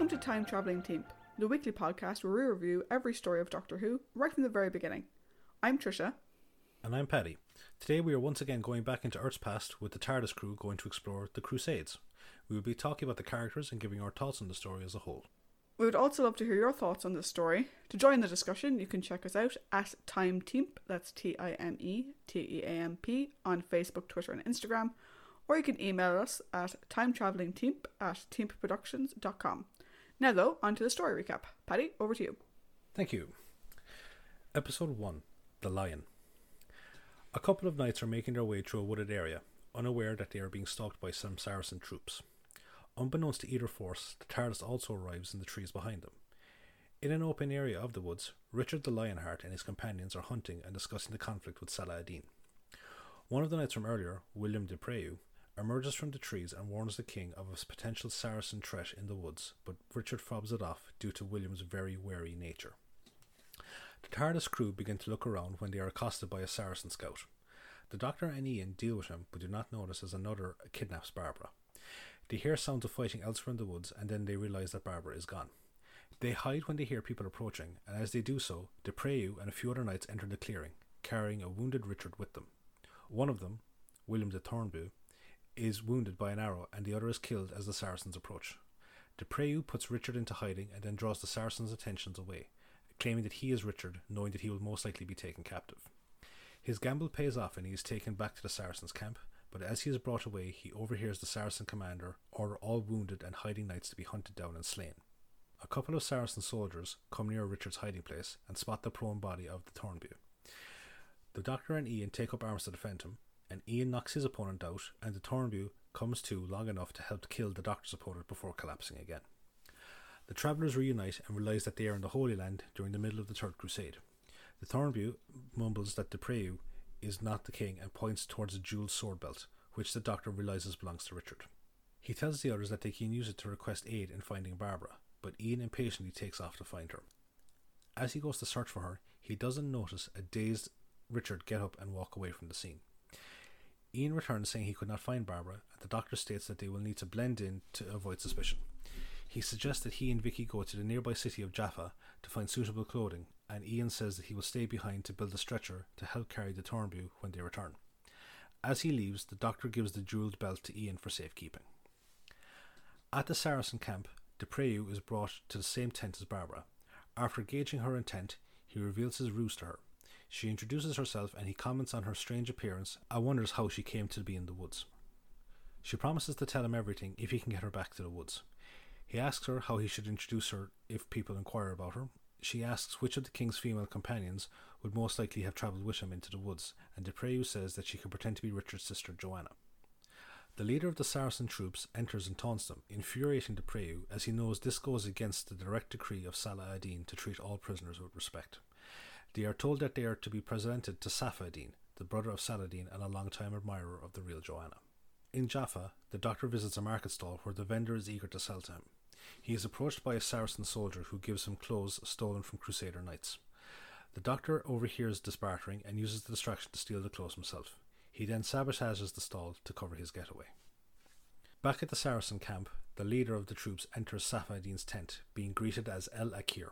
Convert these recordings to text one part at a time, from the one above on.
Welcome to Time Travelling Team, the weekly podcast where we review every story of Doctor Who right from the very beginning. I'm Trisha. And I'm Paddy. Today we are once again going back into Earth's past with the TARDIS crew going to explore the Crusades. We will be talking about the characters and giving our thoughts on the story as a whole. We would also love to hear your thoughts on this story. To join the discussion, you can check us out at Time Teamp, that's T I M E T E A M P, on Facebook, Twitter, and Instagram, or you can email us at timetravelingteamp at teamproductions.com. Now, though, on to the story recap. Paddy, over to you. Thank you. Episode 1 The Lion. A couple of knights are making their way through a wooded area, unaware that they are being stalked by some Saracen troops. Unbeknownst to either force, the TARDIS also arrives in the trees behind them. In an open area of the woods, Richard the Lionheart and his companions are hunting and discussing the conflict with Salah ad-Din. One of the knights from earlier, William de Preau, emerges from the trees and warns the king of a potential Saracen threat in the woods, but Richard fobs it off due to William's very wary nature. The TARDIS crew begin to look around when they are accosted by a Saracen scout. The Doctor and Ian deal with him, but do not notice as another kidnaps Barbara. They hear sounds of fighting elsewhere in the woods, and then they realize that Barbara is gone. They hide when they hear people approaching, and as they do so, de Preau and a few other knights enter the clearing, carrying a wounded Richard with them. One of them, William de Thornbury, is wounded by an arrow, and the other is killed as the Saracens approach. De Preau puts Richard into hiding and then draws the Saracens' attentions away, claiming that he is Richard, knowing that he will most likely be taken captive. His gamble pays off and he is taken back to the Saracens' camp, but as he is brought away, he overhears the Saracen commander order all wounded and hiding knights to be hunted down and slain. A couple of Saracen soldiers come near Richard's hiding place and spot the prone body of the Thornbury. The Doctor and Ian take up arms to defend him, and Ian knocks his opponent out, and the Thornbury comes to long enough to help kill the Doctor's opponent before collapsing again. The travellers reunite and realise that they are in the Holy Land during the middle of the Third Crusade. The Thornbury mumbles that de Preau is not the king and points towards a jeweled sword belt, which the doctor realizes belongs to Richard. He tells the others that they can use it to request aid in finding Barbara, but Ian impatiently takes off to find her. As he goes to search for her, he doesn't notice a dazed Richard get up and walk away from the scene. Ian returns saying he could not find Barbara, and the doctor states that they will need to blend in to avoid suspicion. He suggests that he and Vicky go to the nearby city of Jaffa to find suitable clothing, and Ian says that he will stay behind to build a stretcher to help carry the Thornbury when they return. As he leaves, the doctor gives the jeweled belt to Ian for safekeeping. At the Saracen camp, de Preau is brought to the same tent as Barbara. After gauging her intent, he reveals his ruse to her. She introduces herself and he comments on her strange appearance and wonders how she came to be in the woods. She promises to tell him everything if he can get her back to the woods. He asks her how he should introduce her if people inquire about her. She asks which of the king's female companions would most likely have travelled with him into the woods, and de says that she can pretend to be Richard's sister Joanna. The leader of the Saracen troops enters and taunts them, infuriating de as he knows this goes against the direct decree of Salah ad-Din to treat all prisoners with respect. They are told that they are to be presented to Safa ad-Din, the brother of Saladin and a long-time admirer of the real Joanna. In Jaffa, the doctor visits a market stall where the vendor is eager to sell to him. He is approached by a Saracen soldier who gives him clothes stolen from Crusader knights. The doctor overhears this bartering and uses the distraction to steal the clothes himself. He then sabotages the stall to cover his getaway. Back at the Saracen camp, the leader of the troops enters Safa ad-Din's tent, being greeted as El Akir.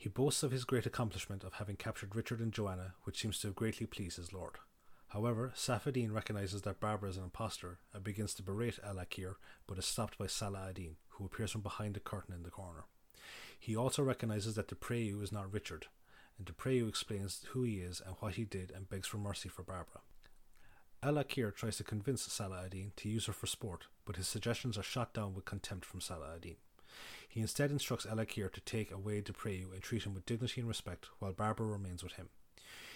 He boasts of his great accomplishment of having captured Richard and Joanna, which seems to have greatly pleased his lord. However, Safa ad-Din recognizes that Barbara is an impostor and begins to berate El Akir, but is stopped by Salah ad-Din, who appears from behind the curtain in the corner. He also recognizes that de Preau is not Richard, and de Preau explains who he is and what he did and begs for mercy for Barbara. El Akir tries to convince Salah ad-Din to use her for sport, but his suggestions are shot down with contempt from Salah ad-Din. He instead instructs El Akir to take away Preau and treat him with dignity and respect while Barbara remains with him.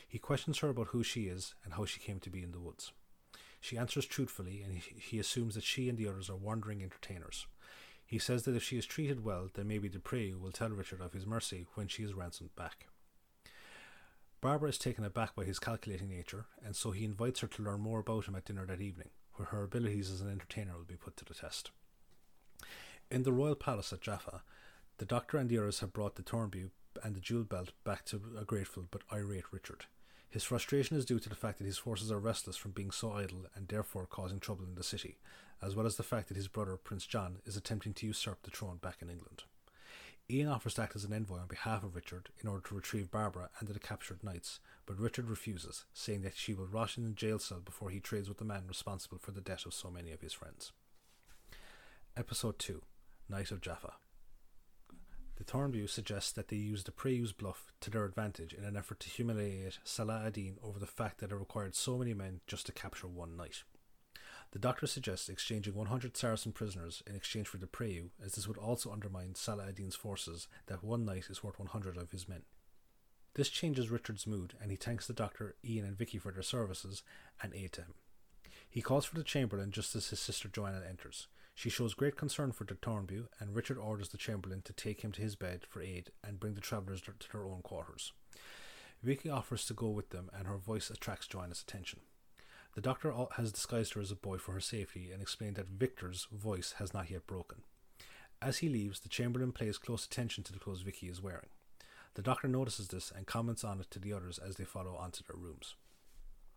He questions her about who she is and how she came to be in the woods. She answers truthfully, and he assumes that she and the others are wandering entertainers. He says that if she is treated well, then maybe de will tell Richard of his mercy when she is ransomed back. Barbara is taken aback by his calculating nature, and so he invites her to learn more about him at dinner that evening, where her abilities as an entertainer will be put to the test. In the royal palace at Jaffa, the doctor and the others have brought the Thornbury and the jewel belt back to a grateful but irate Richard. His frustration is due to the fact that his forces are restless from being so idle and therefore causing trouble in the city, as well as the fact that his brother, Prince John, is attempting to usurp the throne back in England. Ian offers to act as an envoy on behalf of Richard in order to retrieve Barbara and the captured knights, but Richard refuses, saying that she will rot in a jail cell before he trades with the man responsible for the death of so many of his friends. Episode 2 Knight of Jaffa the Thornview suggests that they use the Preyu's bluff to their advantage in an effort to humiliate Salah ad-Din over the fact that it required so many men just to capture one knight. The doctor suggests exchanging 100 Saracen prisoners in exchange for the Preyu, as this would also undermine Salah ad-Din's forces that one knight is worth 100 of his men. This changes Richard's mood, and he thanks the doctor, Ian, and Vicky for their services and aid to him. He calls for the Chamberlain just as his sister Joanna enters. She shows great concern for de Thornview, and Richard orders the Chamberlain to take him to his bed for aid and bring the travellers to their own quarters. Vicky offers to go with them, and her voice attracts Joanna's attention. The doctor has disguised her as a boy for her safety and explained that Victor's voice has not yet broken. As he leaves, the Chamberlain pays close attention to the clothes Vicky is wearing. The doctor notices this and comments on it to the others as they follow onto their rooms.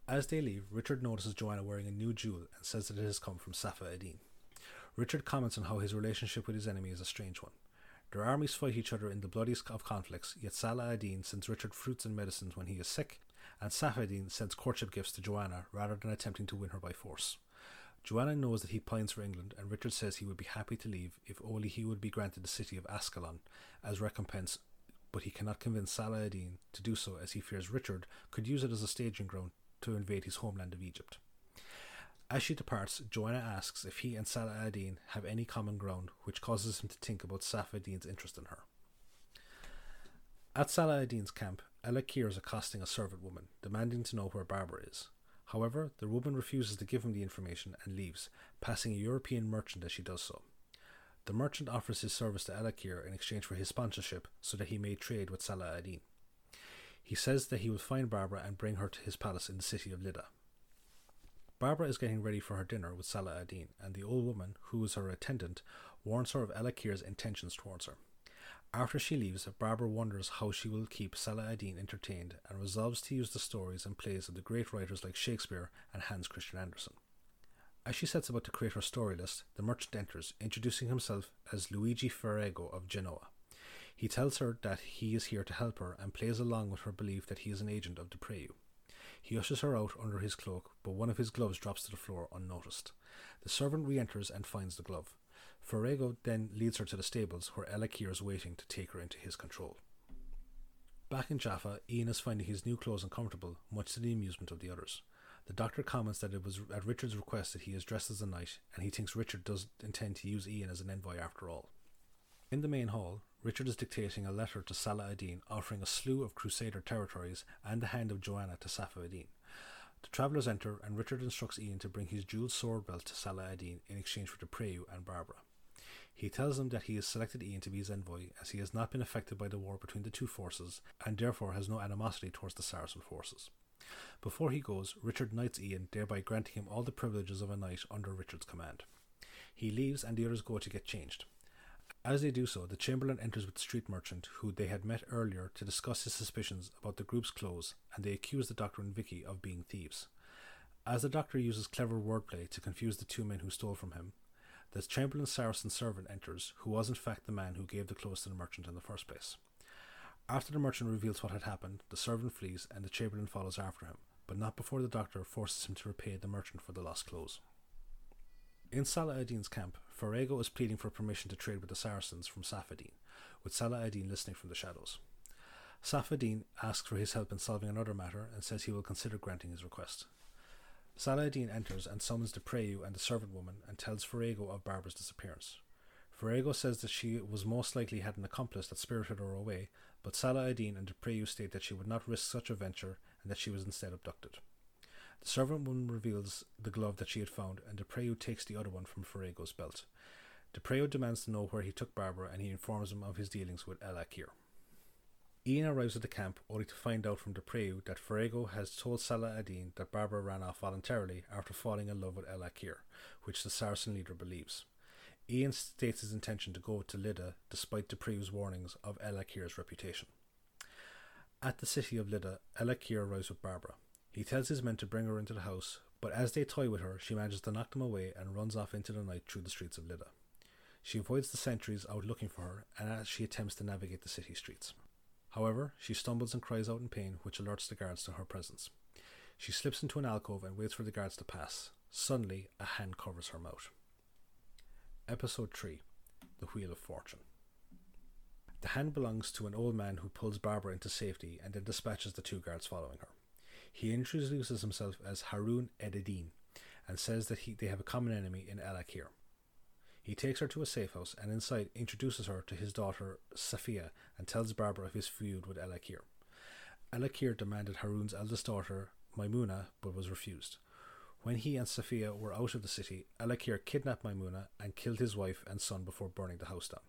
As they leave, Richard notices Joanna wearing a new jewel and says that it has come from Safa ad-Din. Richard comments on how his relationship with his enemy is a strange one. Their armies fight each other in the bloodiest of conflicts, yet Salah ad-Din sends Richard fruits and medicines when he is sick, and Safaeddin sends courtship gifts to Joanna rather than attempting to win her by force. Joanna knows that he pines for England, and Richard says he would be happy to leave if only he would be granted the city of Ascalon as recompense, but he cannot convince Salah ad-Din to do so as he fears Richard could use it as a staging ground to invade his homeland of Egypt. As she departs, Joanna asks if he and Salah ad-Din have any common ground, which causes him to think about Safa ad-Din's interest in her. At Salah ad-Din's camp, El Akir is accosting a servant woman, demanding to know where Barbara is. However, the woman refuses to give him the information and leaves, passing a European merchant as she does so. The merchant offers his service to El Akir in exchange for his sponsorship so that he may trade with Salah ad-Din. He says that he will find Barbara and bring her to his palace in the city of Lydda. Barbara is getting ready for her dinner with Salah ad-Din, and the old woman, who is her attendant, warns her of El Akir's intentions towards her. After she leaves, Barbara wonders how she will keep Salah ad-Din entertained and resolves to use the stories and plays of the great writers like Shakespeare and Hans Christian Andersen. As she sets about to create her story list, the merchant enters, introducing himself as Luigi Ferrigo of Genoa. He tells her that he is here to help her and plays along with her belief that he is an agent of Depreyu. He ushers her out under his cloak, but one of his gloves drops to the floor unnoticed. The servant re enters and finds the glove. Ferrigo then leads her to the stables where El Akir is waiting to take her into his control. Back in Jaffa, Ian is finding his new clothes uncomfortable, much to the amusement of the others. The doctor comments that it was at Richard's request that he is dressed as a knight, and he thinks Richard does intend to use Ian as an envoy after all. In the main hall, Richard is dictating a letter to Salah ad-Din offering a slew of Crusader territories and the hand of Joanna to Safa ad-Din. The travellers enter, and Richard instructs Ian to bring his jewelled sword belt to Salah ad-Din in exchange for the Preyu and Barbara. He tells them that he has selected Ian to be his envoy, as he has not been affected by the war between the two forces, and therefore has no animosity towards the Saracen forces. Before he goes, Richard knights Ian, thereby granting him all the privileges of a knight under Richard's command. He leaves, and the others go to get changed. As they do so, the Chamberlain enters with the street merchant, who they had met earlier to discuss his suspicions about the group's clothes, and they accuse the doctor and Vicky of being thieves. As the doctor uses clever wordplay to confuse the two men who stole from him, the Chamberlain's Saracen servant enters, who was in fact the man who gave the clothes to the merchant in the first place. After the merchant reveals what had happened, the servant flees and the Chamberlain follows after him, but not before the doctor forces him to repay the merchant for the lost clothes. In Salah ad-Din's camp, Ferrigo is pleading for permission to trade with the Saracens from Safaeddin, with Salah ad-Din listening from the shadows. Safaeddin asks for his help in solving another matter and says he will consider granting his request. Salah ad-Din enters and summons the Preyu and the servant woman and tells Ferrigo of Barbara's disappearance. Ferrigo says that she was most likely had an accomplice that spirited her away, but Salah ad-Din and the Preyu state that she would not risk such a venture and that she was instead abducted. The servant woman reveals the glove that she had found, and Depreyu takes the other one from Ferrigo's belt. Depreyu demands to know where he took Barbara, and he informs him of his dealings with El Akir. Ian arrives at the camp only to find out from Depreyu that Ferrigo has told Salah ad-Din that Barbara ran off voluntarily after falling in love with El Akir, which the Saracen leader believes. Ian states his intention to go to Lydda despite Depreyu's warnings of El Akir's reputation. At the city of Lydda, Elakir arrives with Barbara. He tells his men to bring her into the house, but as they toy with her, she manages to knock them away and runs off into the night through the streets of Lydda. She avoids the sentries out looking for her, and as she attempts to navigate the city streets. However, she stumbles and cries out in pain, which alerts the guards to her presence. She slips into an alcove and waits for the guards to pass. Suddenly, a hand covers her mouth. Episode 3 The Wheel of Fortune. The hand belongs to an old man who pulls Barbara into safety and then dispatches the two guards following her. He introduces himself as Harun Eddin and says that he, they have a common enemy in Elakir. He takes her to a safe house and inside introduces her to his daughter Safia and tells Barbara of his feud with Elakir. Elakir demanded Harun's eldest daughter Maimuna but was refused. When he and Safia were out of the city, Elakir kidnapped Maimuna and killed his wife and son before burning the house down.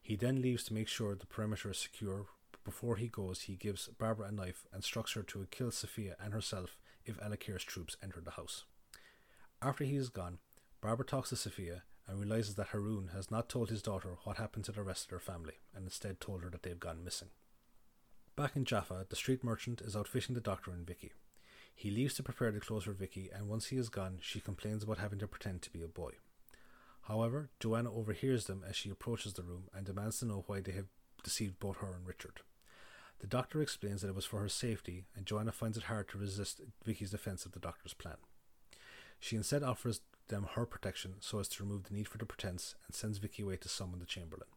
He then leaves to make sure the perimeter is secure. Before he goes, he gives Barbara a knife and instructs her to kill Sophia and herself if Elakir's troops enter the house. After he is gone, Barbara talks to Sophia and realizes that Harun has not told his daughter what happened to the rest of their family and instead told her that they've gone missing. Back in Jaffa, the street merchant is out fishing the doctor and Vicky. He leaves to prepare the clothes for Vicky, and once he is gone, she complains about having to pretend to be a boy. However, Joanna overhears them as she approaches the room and demands to know why they have deceived both her and Richard. The doctor explains that it was for her safety, and Joanna finds it hard to resist Vicky's defense of the doctor's plan. She instead offers them her protection so as to remove the need for the pretense and sends Vicky away to summon the Chamberlain.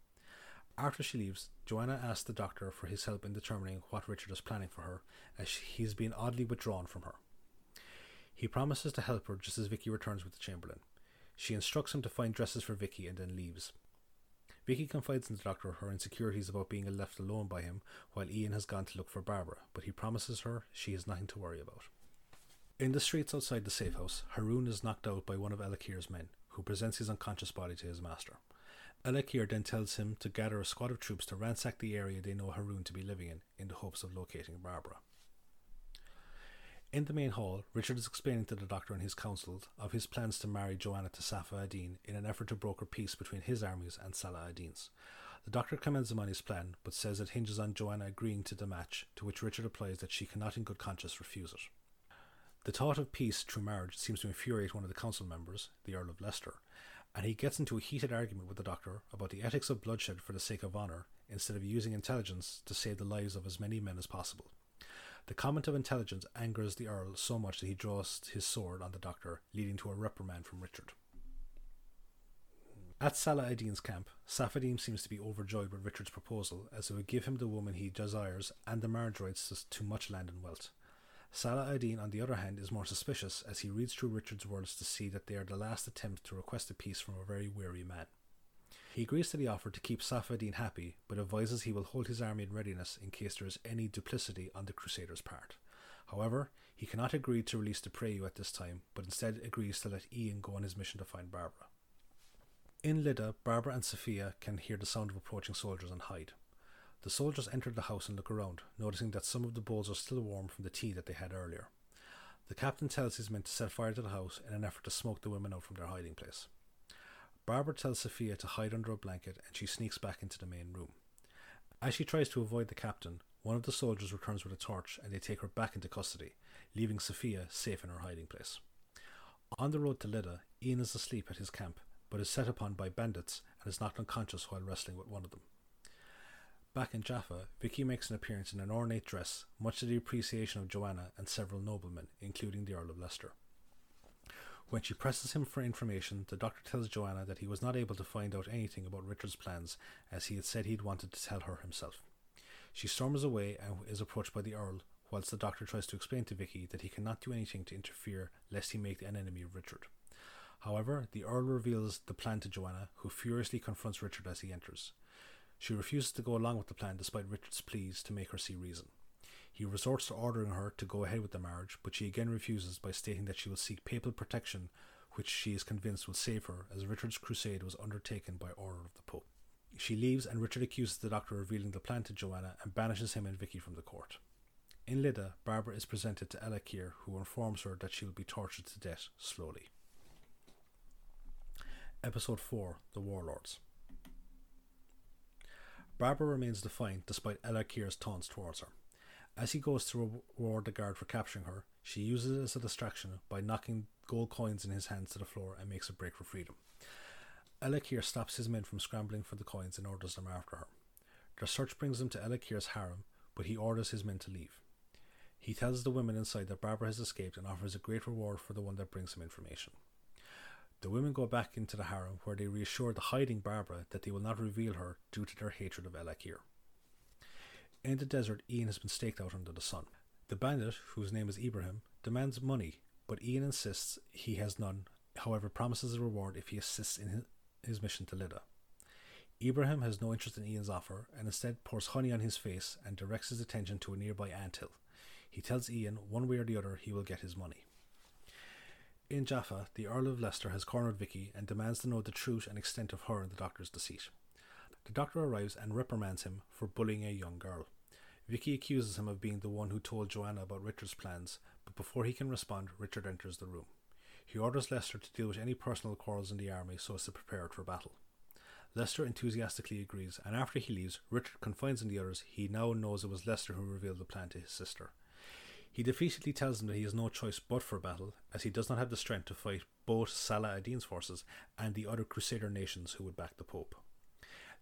After she leaves, Joanna asks the doctor for his help in determining what Richard is planning for her, as he's been oddly withdrawn from her. He promises to help her just as Vicky returns with the Chamberlain. She instructs him to find dresses for Vicky and then leaves. Vicky confides in the doctor her insecurities about being left alone by him while Ian has gone to look for Barbara, but he promises her she has nothing to worry about. In the streets outside the safe house, Harun is knocked out by one of Elakir's men, who presents his unconscious body to his master. Elakir then tells him to gather a squad of troops to ransack the area they know Harun to be living in, in the hopes of locating Barbara. In the main hall, Richard is explaining to the doctor and his council of his plans to marry Joanna to Safa in an effort to broker peace between his armies and Salah ad-Din's. The doctor commends him on his plan, but says it hinges on Joanna agreeing to the match, to which Richard replies that she cannot in good conscience refuse it. The thought of peace through marriage seems to infuriate one of the council members, the Earl of Leicester, and he gets into a heated argument with the doctor about the ethics of bloodshed for the sake of honour instead of using intelligence to save the lives of as many men as possible. The comment of intelligence angers the Earl so much that he draws his sword on the doctor, leading to a reprimand from Richard. At Salah ad-Din's camp, Safadim seems to be overjoyed with Richard's proposal, as it would give him the woman he desires and the marriage rights to much land and wealth. Salah ad-Din, on the other hand, is more suspicious as he reads through Richard's words to see that they are the last attempt to request a peace from a very weary man. He agrees to the offer to keep Safaddin happy, but advises he will hold his army in readiness in case there is any duplicity on the Crusaders' part. However, he cannot agree to release the Preyu at this time, but instead agrees to let Ian go on his mission to find Barbara. In Lydda, Barbara and Sophia can hear the sound of approaching soldiers and hide. The soldiers enter the house and look around, noticing that some of the bowls are still warm from the tea that they had earlier. The captain tells his men to set fire to the house in an effort to smoke the women out from their hiding place. Barbara tells Sophia to hide under a blanket and she sneaks back into the main room. As she tries to avoid the captain, one of the soldiers returns with a torch and they take her back into custody, leaving Sophia safe in her hiding place. On the road to Lydda, Ian is asleep at his camp, but is set upon by bandits and is knocked unconscious while wrestling with one of them. Back in Jaffa, Vicky makes an appearance in an ornate dress, much to the appreciation of Joanna and several noblemen, including the Earl of Leicester. When she presses him for information, the doctor tells Joanna that he was not able to find out anything about Richard's plans, as he had said he'd wanted to tell her himself. She storms away and is approached by the Earl, whilst the doctor tries to explain to Vicky that he cannot do anything to interfere lest he make an enemy of Richard. However, the Earl reveals the plan to Joanna, who furiously confronts Richard as he enters. She refuses to go along with the plan despite Richard's pleas to make her see reason. He resorts to ordering her to go ahead with the marriage, but she again refuses by stating that she will seek papal protection, which she is convinced will save her, as Richard's crusade was undertaken by order of the Pope. She leaves, and Richard accuses the doctor of revealing the plan to Joanna and banishes him and Vicky from the court. In Lydda, Barbara is presented to Elakir, who informs her that she will be tortured to death slowly. Episode 4 The Warlords. Barbara remains defiant despite Elakir's taunts towards her. As he goes to reward the guard for capturing her, she uses it as a distraction by knocking gold coins in his hands to the floor and makes a break for freedom. Elekir stops his men from scrambling for the coins and orders them after her. Their search brings them to Elekir's harem, but he orders his men to leave. He tells the women inside that Barbara has escaped and offers a great reward for the one that brings him information. The women go back into the harem where they reassure the hiding Barbara that they will not reveal her due to their hatred of Elekir. In the desert, Ian has been staked out under the sun. The bandit, whose name is Ibrahim, demands money, but Ian insists he has none, however, promises a reward if he assists in his mission to Lydda. Ibrahim has no interest in Ian's offer and instead pours honey on his face and directs his attention to a nearby anthill. He tells Ian one way or the other he will get his money. In Jaffa, the Earl of Leicester has cornered Vicky and demands to know the truth and extent of her and the doctor's deceit. The doctor arrives and reprimands him for bullying a young girl. Vicky accuses him of being the one who told Joanna about Richard's plans, but before he can respond, Richard enters the room. He orders Leicester to deal with any personal quarrels in the army so as to prepare it for battle. Leicester enthusiastically agrees, and after he leaves, Richard confides in the others he now knows it was Leicester who revealed the plan to his sister. He defeatedly tells them that he has no choice but for battle, as he does not have the strength to fight both Salah ad-Din's forces and the other Crusader nations who would back the Pope.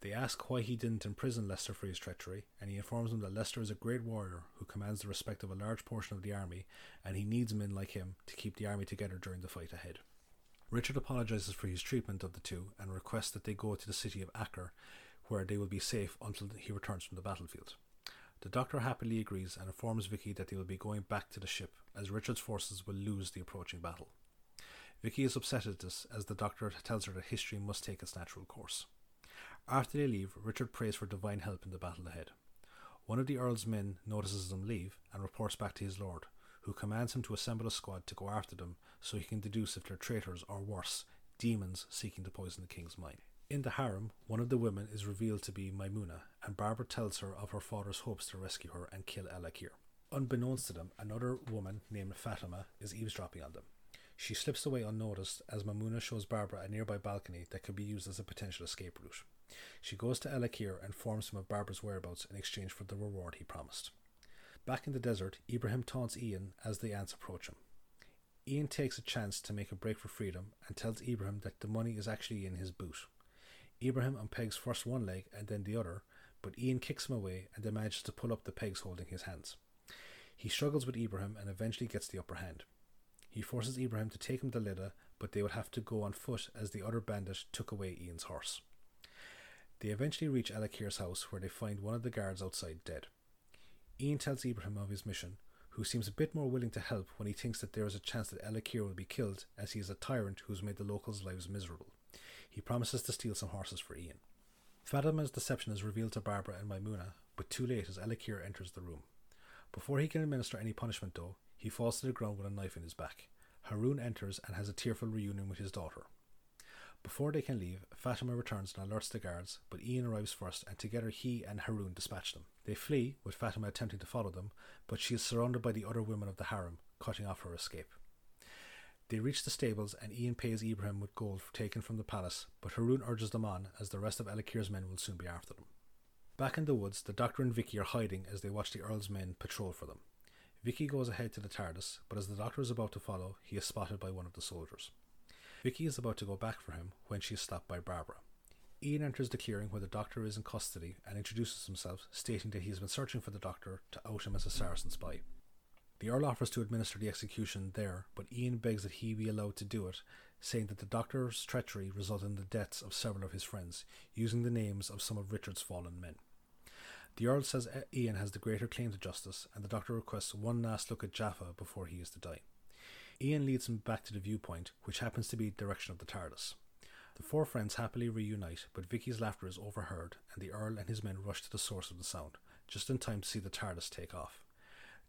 They ask why he didn't imprison Leicester for his treachery, and he informs them that Leicester is a great warrior who commands the respect of a large portion of the army, and he needs men like him to keep the army together during the fight ahead. Richard apologizes for his treatment of the two and requests that they go to the city of Acre, where they will be safe until he returns from the battlefield. The doctor happily agrees and informs Vicky that they will be going back to the ship, as Richard's forces will lose the approaching battle. Vicky is upset at this, as the doctor tells her that history must take its natural course. After they leave, Richard prays for divine help in the battle ahead. One of the Earl's men notices them leave and reports back to his lord, who commands him to assemble a squad to go after them so he can deduce if they're traitors or worse, demons seeking to poison the king's mind. In the harem, one of the women is revealed to be Maimuna, and Barbara tells her of her father's hopes to rescue her and kill Elekir. Unbeknownst to them, another woman named Fatima is eavesdropping on them. She slips away unnoticed as Maimuna shows Barbara a nearby balcony that could be used as a potential escape route. She goes to Elekir and informs him of Barbara's whereabouts in exchange for the reward he promised. Back in the desert, Ibrahim taunts Ian as the ants approach him. Ian takes a chance to make a break for freedom and tells Ibrahim that the money is actually in his boot. Ibrahim unpegs first one leg and then the other, but Ian kicks him away and then manages to pull up the pegs holding his hands. He struggles with Ibrahim and eventually gets the upper hand. He forces Ibrahim to take him to Lydda, but they would have to go on foot as the other bandit took away Ian's horse. They eventually reach Elekir's house where they find one of the guards outside dead. Ian tells Ibrahim of his mission, who seems a bit more willing to help when he thinks that there is a chance that Elekir will be killed as he is a tyrant who has made the locals' lives miserable. He promises to steal some horses for Ian. Fatima's deception is revealed to Barbara and Maimuna, but too late as Elekir enters the room. Before he can administer any punishment, though, he falls to the ground with a knife in his back. Haroun enters and has a tearful reunion with his daughter. Before they can leave, Fatima returns and alerts the guards, but Ian arrives first, and together he and Haroun dispatch them. They flee, with Fatima attempting to follow them, but she is surrounded by the other women of the harem, cutting off her escape. They reach the stables, and Ian pays Ibrahim with gold taken from the palace, but Haroun urges them on, as the rest of Elekir's men will soon be after them. Back in the woods, the doctor and Vicky are hiding as they watch the Earl's men patrol for them. Vicky goes ahead to the TARDIS, but as the doctor is about to follow, he is spotted by one of the soldiers. Vicky is about to go back for him when she is stopped by Barbara. Ian enters the clearing where the doctor is in custody and introduces himself, stating that he has been searching for the doctor to out him as a Saracen spy. The Earl offers to administer the execution there, but Ian begs that he be allowed to do it, saying that the doctor's treachery resulted in the deaths of several of his friends, using the names of some of Richard's fallen men. The Earl says Ian has the greater claim to justice, and the doctor requests one last look at Jaffa before he is to die. Ian leads him back to the viewpoint, which happens to be the direction of the TARDIS. The four friends happily reunite, but Vicky's laughter is overheard, and the Earl and his men rush to the source of the sound, just in time to see the TARDIS take off.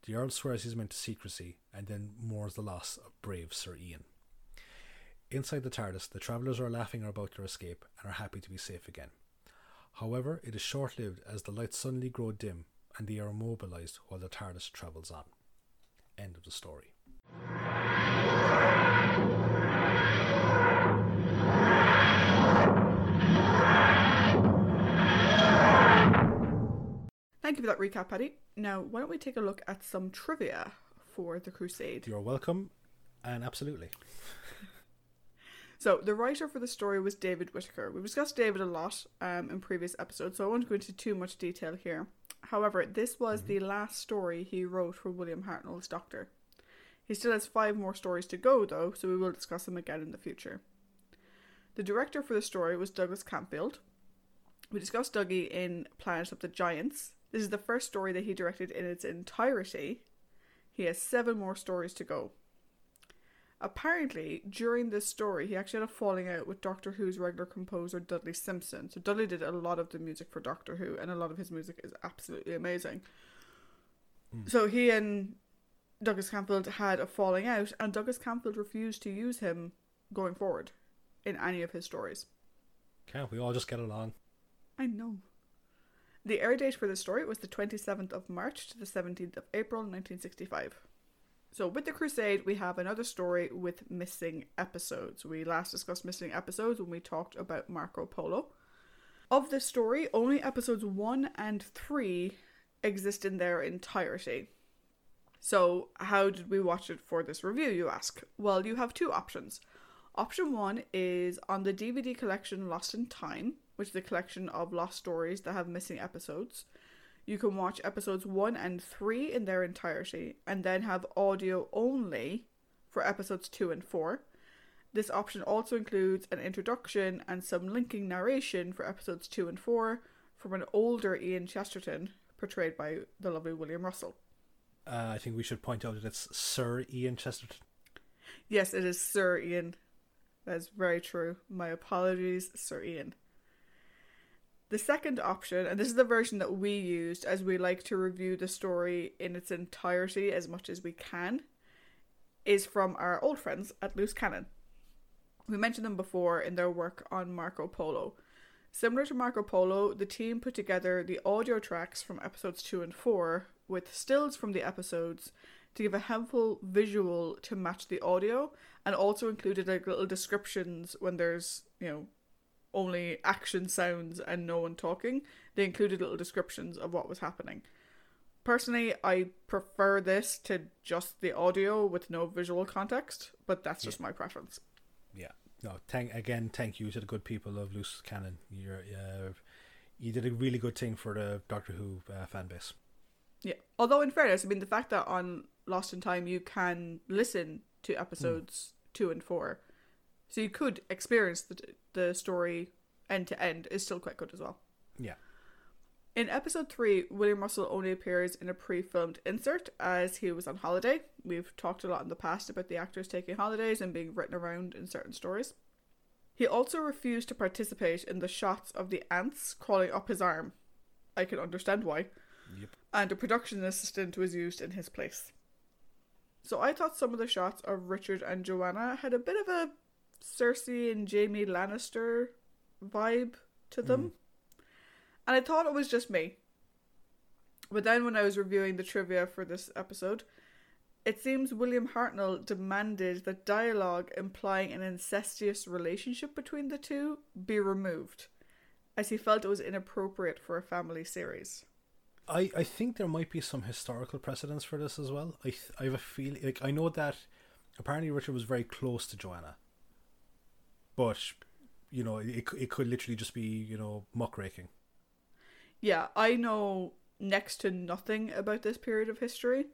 The Earl swears his meant to secrecy, and then mourns the loss of brave Sir Ian. Inside the TARDIS, the travellers are laughing about their escape and are happy to be safe again. However, it is short lived as the lights suddenly grow dim and they are immobilized while the TARDIS travels on. End of the story. Thank you for that recap, Paddy. Now, why don't we take a look at some trivia for The Crusade? You're welcome, and absolutely. So, the writer for the story was David Whitaker. We've discussed David a lot um, in previous episodes, so I won't go into too much detail here. However, this was the last story he wrote for William Hartnell's Doctor. He still has five more stories to go, though, so we will discuss him again in the future. The director for the story was Douglas Camfield. We discussed Dougie in Planet of the Giants. This is the first story that he directed in its entirety. He has seven more stories to go. Apparently, during this story, he actually had a falling out with Doctor Who's regular composer Dudley Simpson. So Dudley did a lot of the music for Doctor Who, and a lot of his music is absolutely amazing. Hmm. So he and Douglas Camfield had a falling out, and Douglas Camfield refused to use him going forward in any of his stories. Can't we all just get along? I know. The air date for this story was the 27th of March to the 17th of April 1965. So, with The Crusade, we have another story with missing episodes. We last discussed missing episodes when we talked about Marco Polo. Of this story, only episodes 1 and 3 exist in their entirety. So, how did we watch it for this review, you ask? Well, you have two options. Option one is on the DVD collection Lost in Time, which is a collection of lost stories that have missing episodes. You can watch episodes one and three in their entirety, and then have audio only for episodes two and four. This option also includes an introduction and some linking narration for episodes two and four from an older Ian Chesterton, portrayed by the lovely William Russell. Uh, I think we should point out that it's Sir Ian Chesterton. Yes, it is Sir Ian. That is very true. My apologies, Sir Ian. The second option, and this is the version that we used as we like to review the story in its entirety as much as we can, is from our old friends at Loose Cannon. We mentioned them before in their work on Marco Polo. Similar to Marco Polo, the team put together the audio tracks from episodes 2 and 4 with stills from the episodes to give a helpful visual to match the audio and also included like little descriptions when there's, you know, only action sounds and no one talking. They included little descriptions of what was happening. Personally, I prefer this to just the audio with no visual context, but that's just my preference. Yeah. No. Thank again. Thank you to the good people of Loose Cannon. You're uh, you did a really good thing for the Doctor Who uh, fan base. Yeah. Although, in fairness, I mean, the fact that on Lost in Time you can listen to episodes two and four, so you could experience the the story end to end is still quite good as well. Yeah. In episode 3, William Russell only appears in a pre filmed insert as he was on holiday. We've talked a lot in the past about the actors taking holidays and being written around in certain stories. He also refused to participate in the shots of the ants crawling up his arm. I can understand why. Yep. And a production assistant was used in his place. So I thought some of the shots of Richard and Joanna had a bit of a Cersei and Jaime Lannister vibe to them. Mm. And I thought it was just me. But then when I was reviewing the trivia for this episode, it seems William Hartnell demanded that dialogue implying an incestuous relationship between the two be removed, as he felt it was inappropriate for a family series. I, I think there might be some historical precedence for this as well. I th- I have a feeling like I know that apparently Richard was very close to Joanna, but you know it it could literally just be you know muckraking. Yeah, I know next to nothing about this period of history.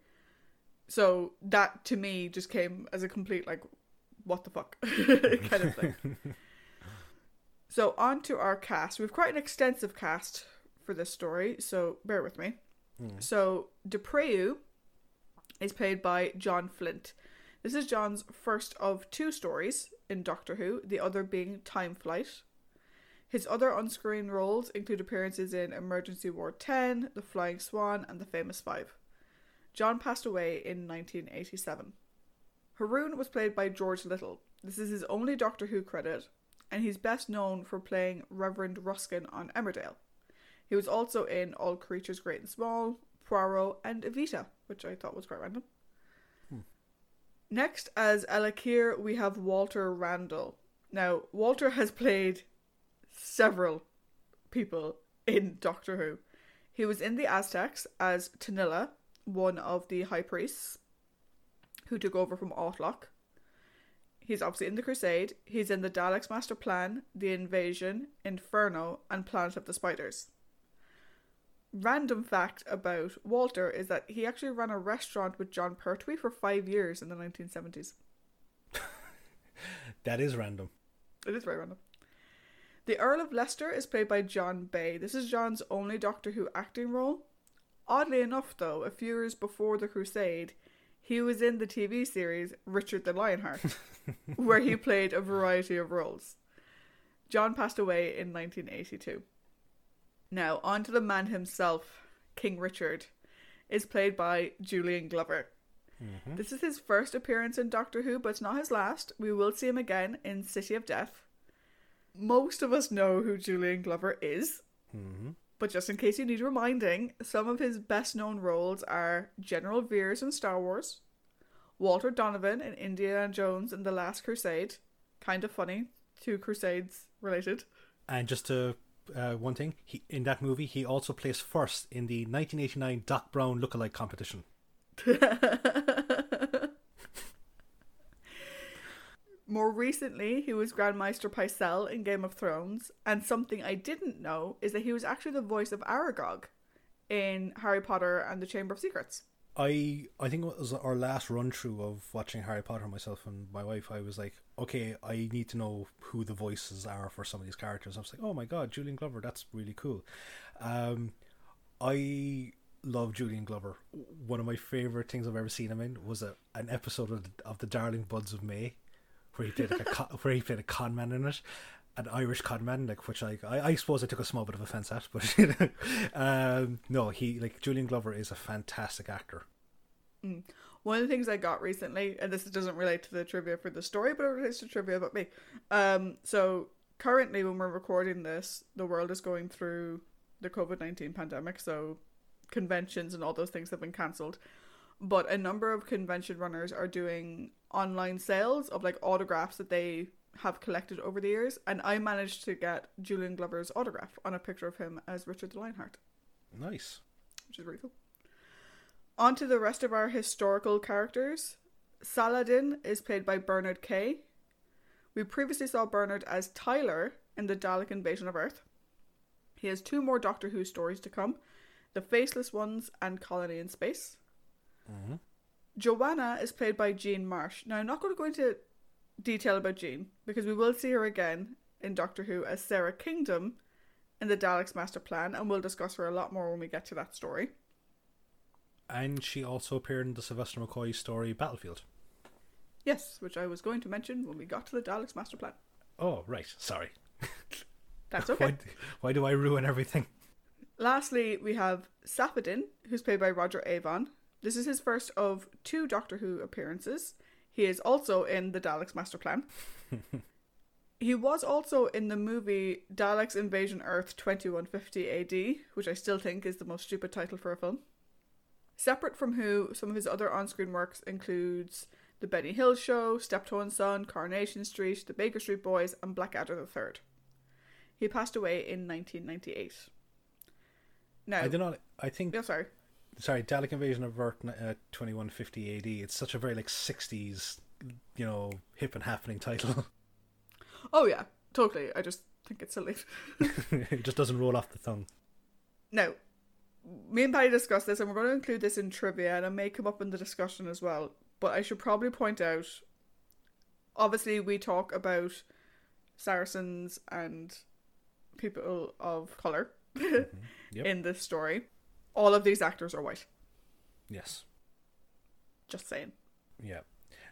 So that to me just came as a complete like what the fuck kind of thing. so on to our cast. We've quite an extensive cast for this story, so bear with me. Hmm. So Depreu is played by John Flint. This is John's first of two stories in Doctor Who, the other being Time Flight. His other on-screen roles include appearances in Emergency Ward 10, The Flying Swan, and The Famous Five. John passed away in 1987. Haroon was played by George Little. This is his only Doctor Who credit, and he's best known for playing Reverend Ruskin on Emmerdale. He was also in All Creatures Great and Small, Poirot, and Evita, which I thought was quite random. Hmm. Next, as Alakir, we have Walter Randall. Now, Walter has played several people in Doctor Who. He was in the Aztecs as Tonila, one of the high priests who took over from Autloc. He's obviously in the Crusade. He's in the Daleks Master Plan, The Invasion, Inferno, and Planet of the Spiders. Random fact about Walter is that he actually ran a restaurant with Jon Pertwee for five years in the 1970s. That is random. It is very random. The Earl of Leicester is played by John Bay. This is John's only Doctor Who acting role. Oddly enough, though, a few years before The Crusade, he was in the TV series Richard the Lionheart, where he played a variety of roles. John passed away in 1982. Now, on to the man himself, King Richard, is played by Julian Glover. This is his first appearance in Doctor Who, but it's not his last. We will see him again in City of Death. Most of us know who Julian Glover is, hmm but just in case you need reminding, some of his best known roles are General Veers in Star Wars, Walter Donovan in Indiana Jones and the Last Crusade. Kind of funny, two Crusades related. And just to uh, one thing, he in that movie he also placed first in the 1989 Doc Brown lookalike competition. More recently, he was Grandmaster Pycelle in Game of Thrones, and something I didn't know is that he was actually the voice of Aragog in Harry Potter and the Chamber of Secrets. I I think it was our last run through of watching Harry Potter. Myself and my wife. I was like, okay, I need to know who the voices are for some of these characters. I was like, oh my god, Julian Glover, that's really cool. Um, I love Julian Glover. One of my favorite things I've ever seen him in was a, an episode of the, of the Darling Buds of May, where he played like a con, where he played a con man in it. An Irish con like which I, I I suppose I took a small bit of offence at, but you um, no, he like Julian Glover is a fantastic actor. One of the things I got recently, and this doesn't relate to the trivia for the story, but it relates to trivia about me. Um, so currently, when we're recording this, the world is going through the COVID nineteen pandemic, so conventions and all those things have been cancelled. But a number of convention runners are doing online sales of like autographs that they have collected over the years, and I managed to get Julian Glover's autograph on a picture of him as Richard the Lionheart Nice. which is really cool. On to the rest of our historical characters. Saladin is played by Bernard Kay. We previously saw Bernard as Tyler in the Dalek invasion of Earth. He has two more Doctor Who stories to come The Faceless Ones and Colony in Space. Mm-hmm. Joanna is played by Jean Marsh. Now, I'm not going to go into detail about Jean because we will see her again in Doctor Who as Sara Kingdom in the Daleks Master Plan, and we'll discuss her a lot more when we get to that story. And she also appeared in the Sylvester McCoy story Battlefield. Yes, which I was going to mention when we got to the Daleks Master Plan. Oh, right. Sorry. That's okay. Why, why do I ruin everything? Lastly, we have Safadin, who's played by Roger Avon. This is his first of two Doctor Who appearances. He is also in the Daleks Master Plan. he was also in the movie Daleks Invasion Earth 2150 AD, which I still think is the most stupid title for a film. Separate from Who, some of his other on-screen works includes The Benny Hill Show, Steptoe and Son, Coronation Street, The Baker Street Boys, and Blackadder III. He passed away in 1998. Now, I do not. I think. yeah, sorry. Sorry, Dalek Invasion of Earth, uh, twenty one fifty AD. It's such a very like sixties, you know, hip and happening title. Oh yeah, totally. I just think it's silly. it just doesn't roll off the tongue. now, me and Paddy discussed this, and we're going to include this in trivia, and it may come up in the discussion as well. But I should probably point out, obviously, we talk about Saracens and people of color Yep. in this story. All of these actors are white. Yes. Just saying. Yeah.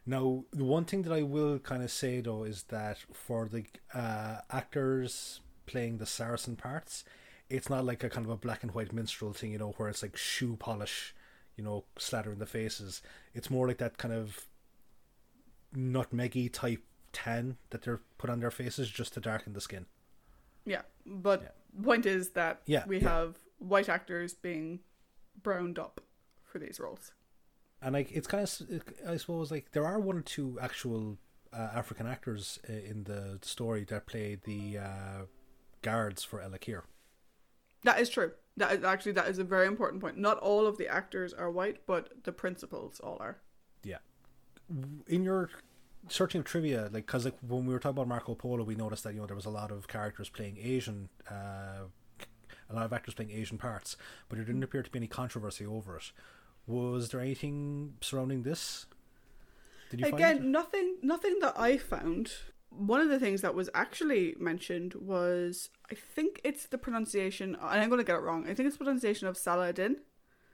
Now, the one thing that I will kind of say though is that for the uh, actors playing the Saracen parts, it's not like a kind of a black and white minstrel thing, you know, where it's like shoe polish, you know, slathering the faces. It's more like that kind of nutmeggy type tan that they're put on their faces just to darken the skin. Yeah, but Yeah. point is that Yeah, we yeah. have white actors being browned up for these roles. And like it's kind of, I suppose, like there are one or two actual uh, African actors uh, in the story that played the uh, guards for Elakir. That is true. That is actually that is a very important point. Not all of the actors are white, but the principals all are. Yeah. In your searching of trivia, like because like when we were talking about Marco Polo, we noticed that you know there was a lot of characters playing Asian, uh, a lot of actors playing Asian parts, but there didn't appear to be any controversy over it. Was there anything surrounding this? Did you Again, nothing. Nothing that I found. One of the things that was actually mentioned was I think it's the pronunciation, and I'm going to get it wrong. I think it's pronunciation of Saladin.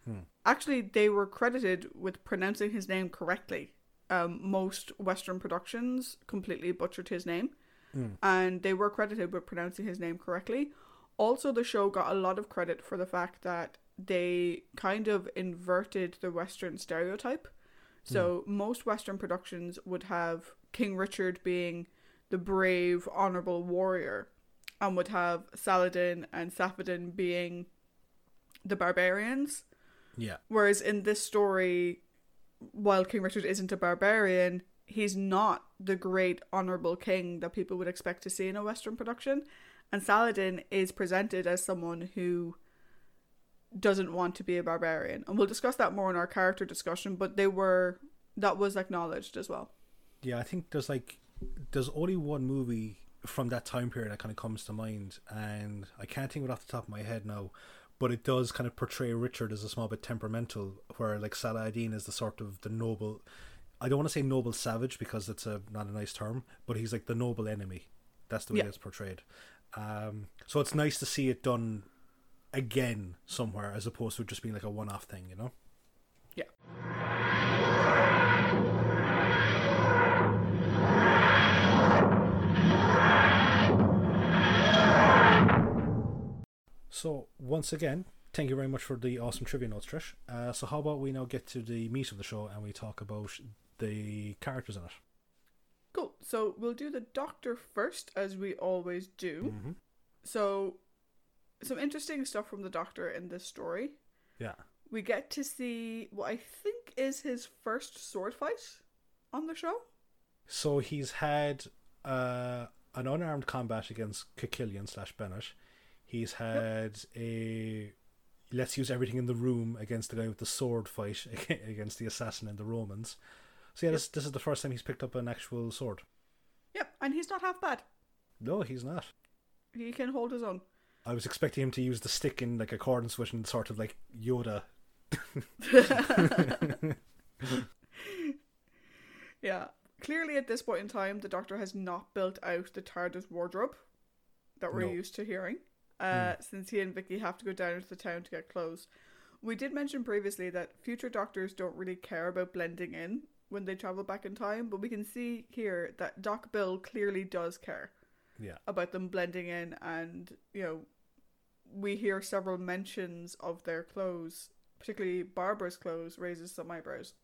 Hmm. Actually, they were credited with pronouncing his name correctly um, most Western productions completely butchered his name, mm. and they were credited with pronouncing his name correctly. Also, the show got a lot of credit for the fact that they kind of inverted the Western stereotype. So, mm. most Western productions would have King Richard being the brave, honorable warrior, and would have Saladin and Saphadin being the barbarians. Yeah. Whereas in this story, while King Richard isn't a barbarian, he's not the great honorable king that people would expect to see in a Western production. And Saladin is presented as someone who doesn't want to be a barbarian. And we'll discuss that more in our character discussion, but they were that was acknowledged as well. Yeah, I think there's like there's only one movie from that time period that kind of comes to mind and I can't think of it off the top of my head now, but it does kind of portray Richard as a small bit temperamental, where like Saladin is the sort of the noble. I don't want to say noble savage because it's a not a nice term, but he's like the noble enemy. That's the way yeah. it's portrayed. Um, so it's nice to see it done again somewhere as opposed to just being like a one-off thing, you know? Yeah. So once again, thank you very much for the awesome trivia notes, Trish. Uh, so how about we now get to the meat of the show and we talk about the characters in it. Cool. So we'll do the Doctor first, as we always do. Mm-hmm. So some interesting stuff from the Doctor in this story. Yeah. We get to see what I think is his first sword fight on the show. So he's had uh, an unarmed combat against Koquillion slash Bennett. He's had yep. a let's use everything in the room against the guy with the sword fight against the assassin and the Romans. So yeah, this this is the first time he's picked up an actual sword. Yep, and he's not half bad. No, he's not. He can hold his own. I was expecting him to use the stick in like accordance with and sort of like Yoda. yeah. Clearly at this point in time the doctor has not built out the TARDIS wardrobe that we're no. used to hearing uh, mm. since he and Vicky have to go down into the town to get clothes. We did mention previously that future doctors don't really care about blending in when they travel back in time, but we can see here that Doc Bill clearly does care. Yeah. About them blending in and, you know, we hear several mentions of their clothes, particularly Barbara's clothes raises some eyebrows.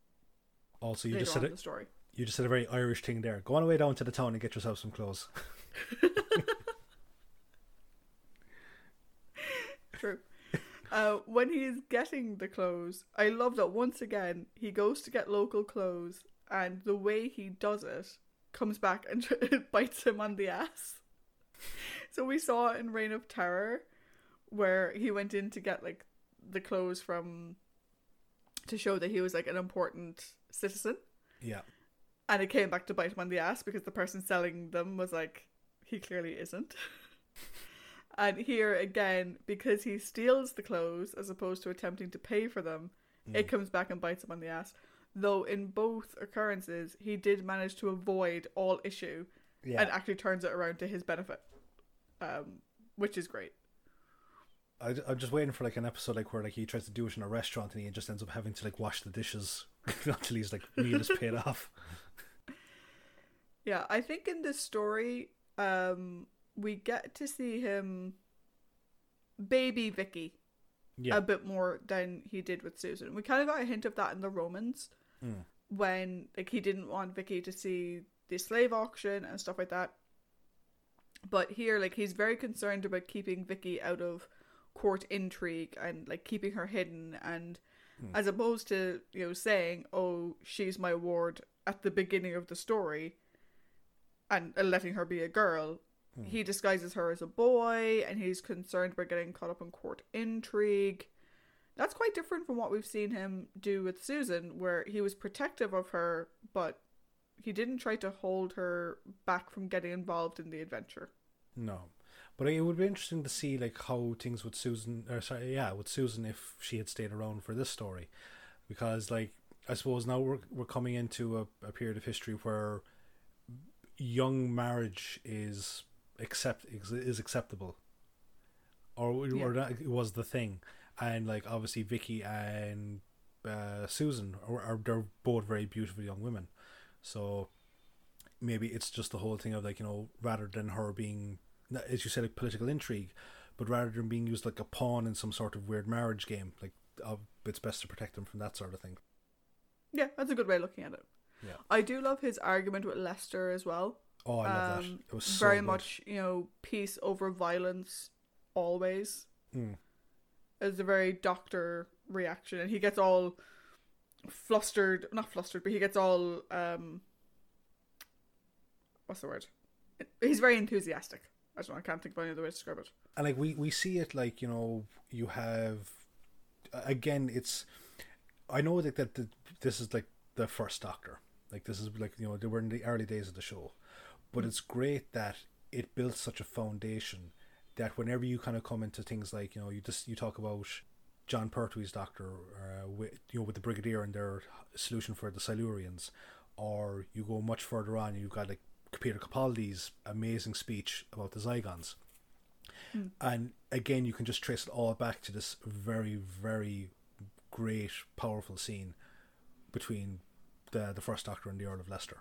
Also, you just said it. Story. You just said a very Irish thing there. Go on away down to the town and get yourself some clothes. True. Uh, when he is getting the clothes, I love that once again he goes to get local clothes, and the way he does it comes back and bites him on the ass. So we saw in Reign of Terror where he went in to get like the clothes from to show that he was like an important citizen. Yeah. And it came back to bite him on the ass because the person selling them was like, he clearly isn't. And here again, because he steals the clothes as opposed to attempting to pay for them, mm. it comes back and bites him on the ass. Though in both occurrences, he did manage to avoid all issue yeah. and actually turns it around to his benefit, um, which is great. I, I'm just waiting for like an episode like where like he tries to do it in a restaurant and he just ends up having to like wash the dishes until he's like meal is paid off. Yeah, I think in this story, um, we get to see him baby Vicky yeah. a bit more than he did with Susan. We kind of got a hint of that in the Romans mm. when like he didn't want Vicky to see the slave auction and stuff like that. But here, like he's very concerned about keeping Vicky out of court intrigue and like keeping her hidden and mm. as opposed to you know saying oh she's my ward at the beginning of the story and letting her be a girl Mm. he disguises her as a boy and he's concerned about getting caught up in court intrigue. That's quite different from what we've seen him do with Susan, where he was protective of her, but he didn't try to hold her back from getting involved in the adventure. No, but it would be interesting to see like how things with Susan, or sorry, yeah, with Susan if she had stayed around for this story, because like I suppose now we're we're coming into a, a period of history where young marriage is accept is acceptable, or Yeah. or that it was the thing, and like obviously Vicky and uh, Susan are, are they're both very beautiful young women, so maybe it's just the whole thing of like you know rather than her being as you said like political intrigue, but rather than being used like a pawn in some sort of weird marriage game, like uh, it's best to protect them from that sort of thing. Yeah, that's a good way of looking at it. Yeah. I do love his argument with Leicester as well. Oh, I love Um, that. It was so very good. much, you know, peace over violence always. Mm. It's a very doctor reaction, and he gets all flustered. Not flustered, but he gets all um. What's the word? He's very enthusiastic. I don't know. I can't think of any other way to describe it. and like we we see it like you know you have again it's i know that, that the, this is like the first doctor like this is like you know they were in the early days of the show but it's great that it built such a foundation that whenever you kind of come into things like you know you just you talk about jon pertwee's doctor uh, with you know with the brigadier and their solution for the silurians or you go much further on you've got like peter capaldi's amazing speech about the zygons. And again you can just trace it all back to this very very great powerful scene between the the first doctor and the earl of leicester.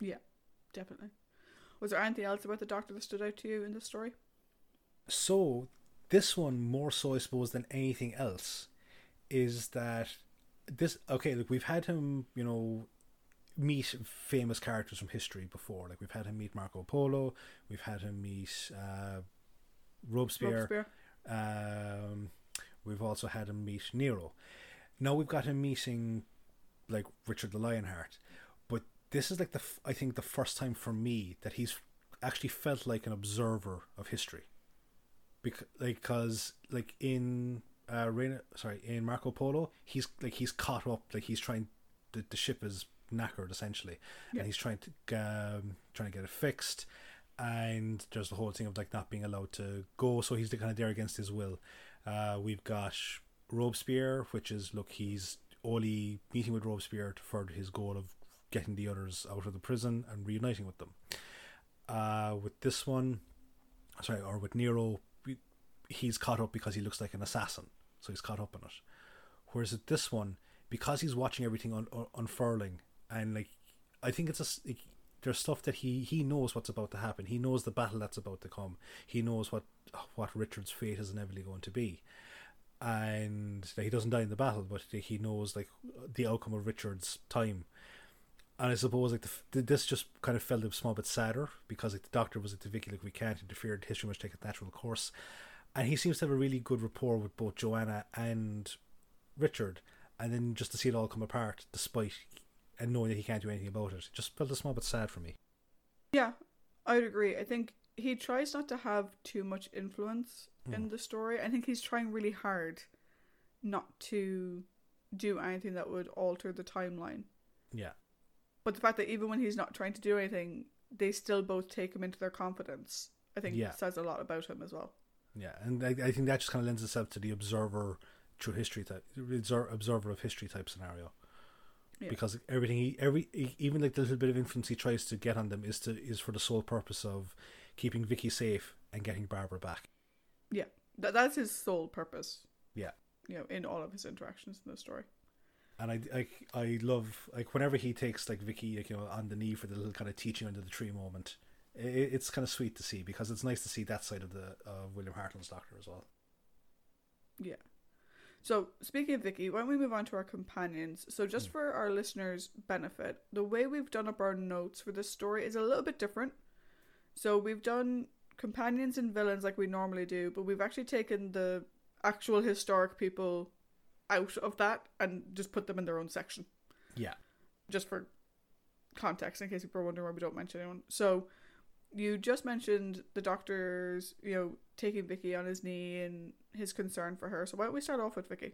Yeah, definitely. Was there anything else about the doctor that stood out to you in this story? so this one more so i suppose than anything else is that this okay look we've had him you know meet famous characters from history before like we've had him meet marco polo we've had him meet uh robespierre Robespierre. Um, we've also had him meet Nero. Now we've got him meeting like Richard the Lionheart, this is like the I think the first time for me that he's actually felt like an observer of history. Because like, cause, like in uh, Reina, sorry, in Marco Polo, he's like he's caught up, like he's trying. The, the ship is knackered essentially, Yeah. and he's trying to um, trying to get it fixed and there's the whole thing of like not being allowed to go so he's kind of there against his will uh, we've got robespierre which is look he's only meeting with robespierre to further his goal of getting the others out of the prison and reuniting with them uh, with this one sorry or with nero he's caught up because he looks like an assassin so he's caught up in it whereas at this one because he's watching everything un- un- unfurling and like i think it's a like, there's stuff that he he knows what's about to happen. He knows the battle that's about to come. He knows what what Richard's fate is inevitably going to be, and he doesn't die in the battle, but he knows like the outcome of Richard's time. And I suppose like the, this just kind of felt a small bit sadder because like the doctor was like to Vicky like we can't interfere. History must take its natural course, and he seems to have a really good rapport with both Joanna and Richard. And then just to see it all come apart, despite and knowing that he can't do anything about it, just felt a small bit sad for me. Yeah, I'd agree. I think he tries not to have too much influence hmm. in the story. I think he's trying really hard not to do anything that would alter the timeline. Yeah, But the fact that even when he's not trying to do anything, they still both take him into their confidence, I think Yeah. says a lot about him as well. yeah, and I, I think that just kind of lends itself to the observer through history type, observer of history type scenario. Yeah. Because everything he every even like the little bit of influence he tries to get on them is to is for the sole purpose of keeping Vicky safe and getting Barbara back. Yeah, that, that's his sole purpose. Yeah. You know, in all of his interactions in the story. And I, I, I love like whenever he takes like Vicky like you know on the knee for the little kind of teaching under the tree moment. It, it's kind of sweet to see because it's nice to see that side of the of William Hartnell's Doctor as well. Yeah. So, speaking of Vicky, why don't we move on to our companions? So, just hmm. for our listeners' benefit, the way we've done up our notes for this story is a little bit different. So, we've done companions and villains like we normally do, but we've actually taken the actual historic people out of that and just put them in their own section, Yeah, just for context, in case people are wondering why we don't mention anyone. So, you just mentioned the doctor's, you know, taking Vicky on his knee and his concern for her. So why don't we start off with Vicky?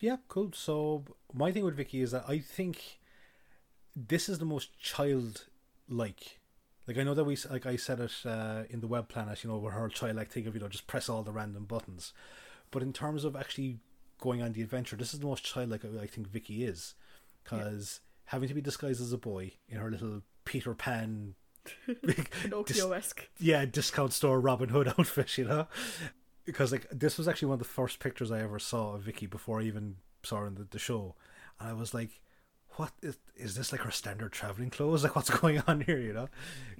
Yeah, cool. So my thing with Vicky is that I think this is the most child-like. Like I know that we, like I said it uh, in the web planet, you know, where her childlike thing of you know just press all the random buttons, but in terms of actually going on the adventure, this is the most childlike I think Vicky is, because yeah. having to be disguised as a boy in her little Peter Pan Pinocchio-esque. Dis- yeah, discount store Robin Hood outfit, you know? Because like this was actually one of the first pictures I ever saw of Vicky before I even saw her in the, the show. And I was like, what is, is this like her standard traveling clothes? Like what's going on here, you know?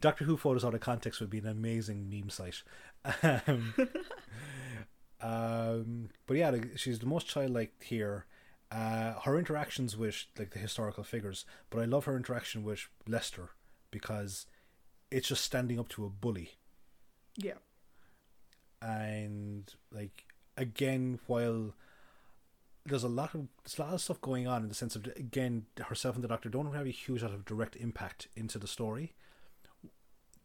Doctor Who photos out of context would be an amazing meme site. Um, um, but yeah, like, she's the most childlike here. Uh, her interactions with like the historical figures, but I love her interaction with Leicester because it's just standing up to a bully. Yeah. And like again, while there's a lot of there's a lot of stuff going on in the sense of again herself and the doctor don't have a huge lot of direct impact into the story.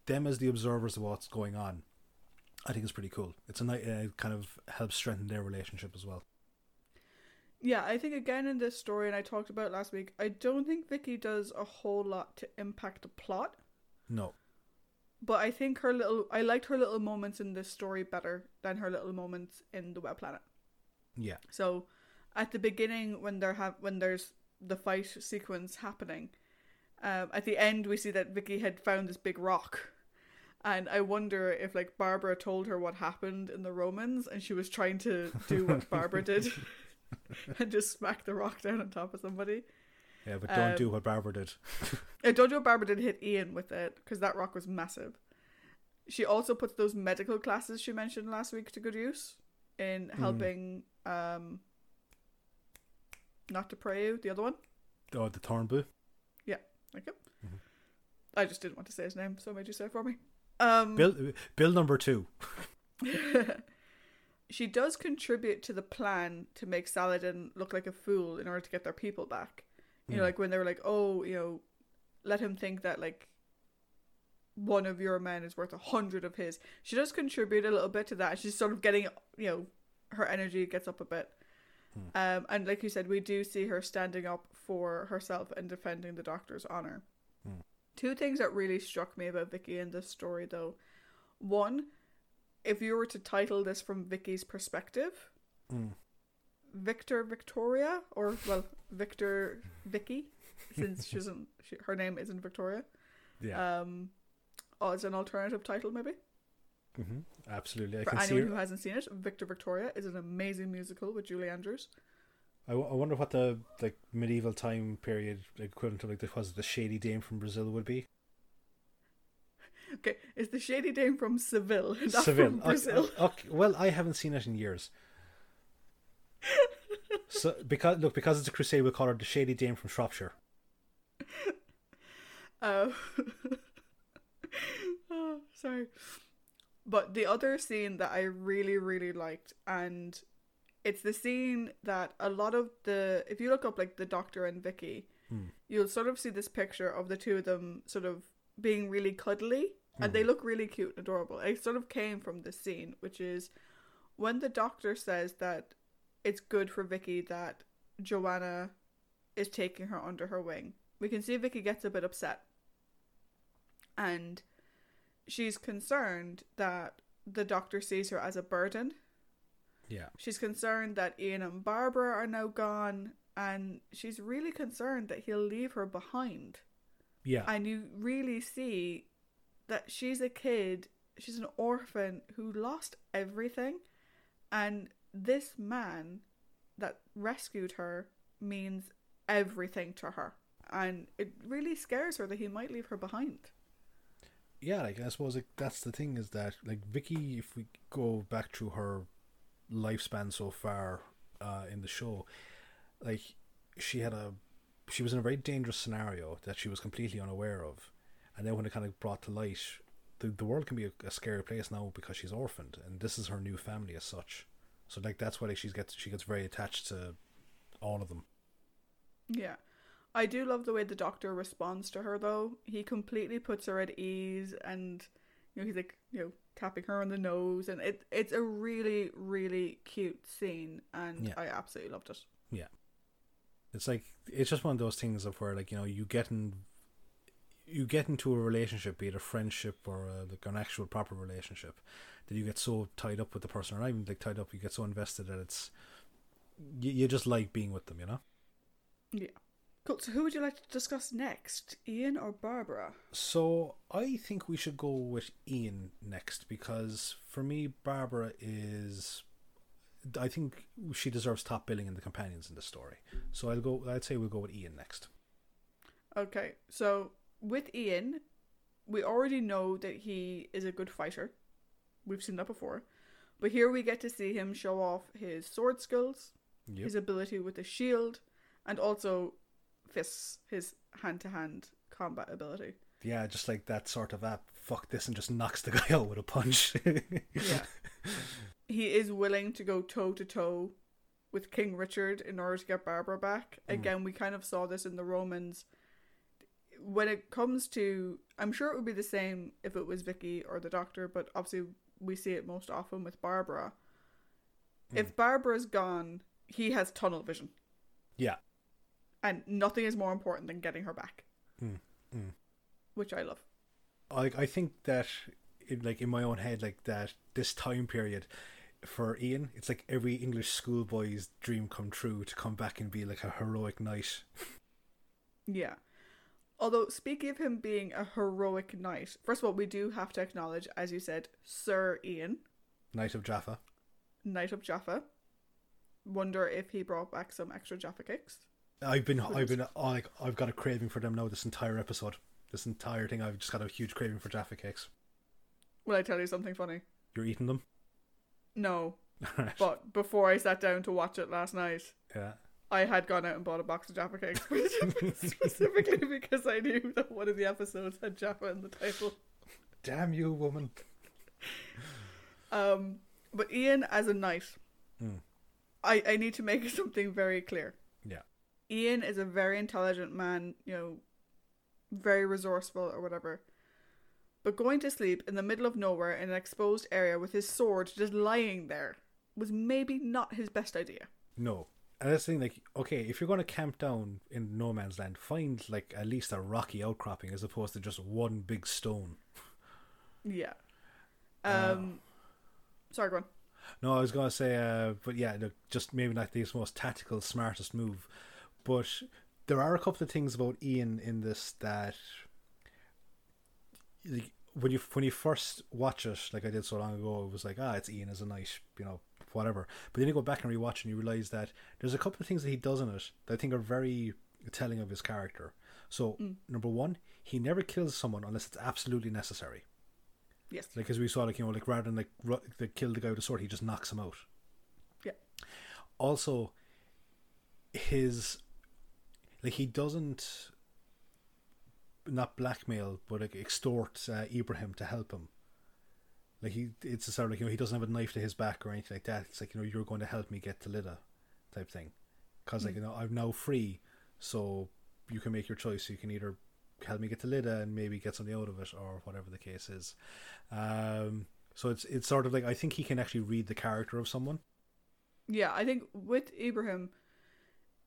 Them as the observers of what's going on, I think it's pretty cool. It's a nice uh, kind of helps strengthen their relationship as well. Yeah, I think again in this story, and I talked about last week, I don't think Vicky does a whole lot to impact the plot. No but I think her little I liked her little moments in this story better than her little moments in the web planet. Yeah. So at the beginning when there have when there's the fight sequence happening, um, at the end we see that Vicky had found this big rock. And I wonder if like Barbara told her what happened in the Romans and she was trying to do what Barbara did and just smack the rock down on top of somebody. Yeah, but don't um, do what Barbara did. yeah, don't do what Barbara did. Hit Ian with it because that rock was massive. She also puts those medical classes she mentioned last week to good use in hmm. helping. Mm. um Not to pray you, the other one. Oh, the Tornbu. Yeah, okay. Mm-hmm. I just didn't want to say his name, so I made you say it for me. Um, Bill, Bill number two. she does contribute to the plan to make Saladin look like a fool in order to get their people back. You know, hmm. like when they were like, oh, you know, let him think that like one of your men is worth a hundred of his. She does contribute a little bit to that. She's sort of getting, you know, her energy gets up a bit. Hmm. Um, and like you said, we do see her standing up for herself and defending the doctor's honor. Two things that really struck me about Vicky in this story, though. One, if you were to title this from Vicky's perspective, hmm. Victor Victoria, or well, Victor Vicky, since she isn't she, her name isn't Victoria. Yeah. Um, oh, as an alternative title, maybe. Mm-hmm. Absolutely. I For anyone who hasn't seen it, Victor Victoria is an amazing musical with Julie Andrews. I, w- I wonder what the like medieval time period equivalent of like the was the shady dame from Brazil would be. Okay, it's the shady dame from Seville, not Seville. from Brazil. Okay, okay. Well, I haven't seen it in years so because look because it's a crusade, we call her the Shady Dame from Shropshire. Oh. oh, sorry. But the other scene that I really really liked, and it's the scene that a lot of the if you look up like the Doctor and Vicky, hmm. you'll sort of see this picture of the two of them sort of being really cuddly, hmm. and they hmm. look really cute and adorable. It sort of came from this scene, which is when the Doctor says that it's good for Vicky that Joanna is taking her under her wing. We can see Vicky gets a bit upset. And she's concerned that the doctor sees her as a burden. Yeah. She's concerned that Ian and Barbara are now gone and she's really concerned that he'll leave her behind. Yeah. And you really see that she's a kid, she's an orphan who lost everything and this man that rescued her means everything to her. And it really scares her that he might leave her behind. Yeah, like I suppose like, that's the thing is that like Vicky, if we go back through her lifespan so far uh, in the show, like she had a she was in a very dangerous scenario that she was completely unaware of, and then when it kind of brought to light, the the world can be a, a scary place now because she's orphaned, and this is her new family as such. So like that's why like, she gets she gets very attached to all of them. Yeah. I do love the way the doctor responds to her though. He completely puts her at ease and you know he's like, you know, tapping her on the nose and it it's a really really cute scene and Yeah. I absolutely loved it. Yeah, it's like it's just one of those things of where like you know you get in, you get into a relationship, be it a friendship or a, like an actual proper relationship, that you get so tied up with the person, or not even like tied up, you get so invested that it's you, you just like being with them, you know. Cool. So who would you like to discuss next? Ian or Barbara? So I think we should go with Ian next because for me, Barbara is. I think she deserves top billing in the companions in the story. So I'll go. I'd say we'll go with Ian next. Okay. So with Ian, we already know that he is a good fighter. We've seen that before. But here we get to see him show off his sword skills, Yep. his ability with the shield, and also fists, his hand to hand combat ability. Yeah, just like that sort of app. Fuck this and just knocks the guy out with a punch. Yeah. he is willing to go toe to toe with King Richard in order to get Barbara back. Mm. Again, we kind of saw this in the Romans. When it comes to, I'm sure it would be the same if it was Vicky or the Doctor, but obviously we see it most often with Barbara. Mm. If Barbara's gone, he has tunnel vision, yeah. And nothing is more important than getting her back, Mm, mm. which I love. I I think that in, like in my own head, like that this time period for Ian, it's like every English schoolboy's dream come true to come back and be like a heroic knight. Yeah. Although, speaking of him being a heroic knight, first of all, we do have to acknowledge, as you said, Sir Ian, Knight of Jaffa. Knight of Jaffa. Wonder if he brought back some extra Jaffa cakes. I've been I've been like I've got a craving for them now this entire episode. This entire thing I've just got a huge craving for Jaffa cakes. Will I tell you something funny? You're eating them? No, but before I sat down to watch it last night, yeah. I had gone out and bought a box of Jaffa cakes specifically because I knew that one of the episodes had Jaffa in the title. Damn you, woman. Um, but Ian as a knight, Hmm. I I need to make something very clear. Ian is a very intelligent man, you know, very resourceful or whatever. But going to sleep in the middle of nowhere in an exposed area with his sword just lying there was maybe not his best idea. No. And that's the thing, like, okay, if you're going to camp down in no man's land, find like at least a rocky outcropping as opposed to just one big stone. Yeah. Um. Sorry, go on. No, I was going to say, uh, but yeah, look, just maybe not the most tactical, smartest move. But there are a couple of things about Ian in this that, like, when you when you first watch it, like I did so long ago, it was like, ah, it's Ian as a knight, you know, whatever. But then you go back and rewatch and you realize that there's a couple of things that he does in it that I think are very telling of his character. So number one, he never kills someone unless it's absolutely necessary. Yes. Like as we saw, like you know, like rather than like, ru- like kill the guy with the sword, he just knocks him out. Yeah. Also, his like he doesn't not blackmail, but like extort uh, Ibrahim to help him. Like he, it's a sort of like you know he doesn't have a knife to his back or anything like that. It's like you know you're going to help me get to Lydda, type thing. Because like you know I'm now free, so you can make your choice. You can either help me get to Lydda and maybe get something out of it, or whatever the case is. Um, so it's it's sort of like I think he can actually read the character of someone. Yeah, I think with Ibrahim,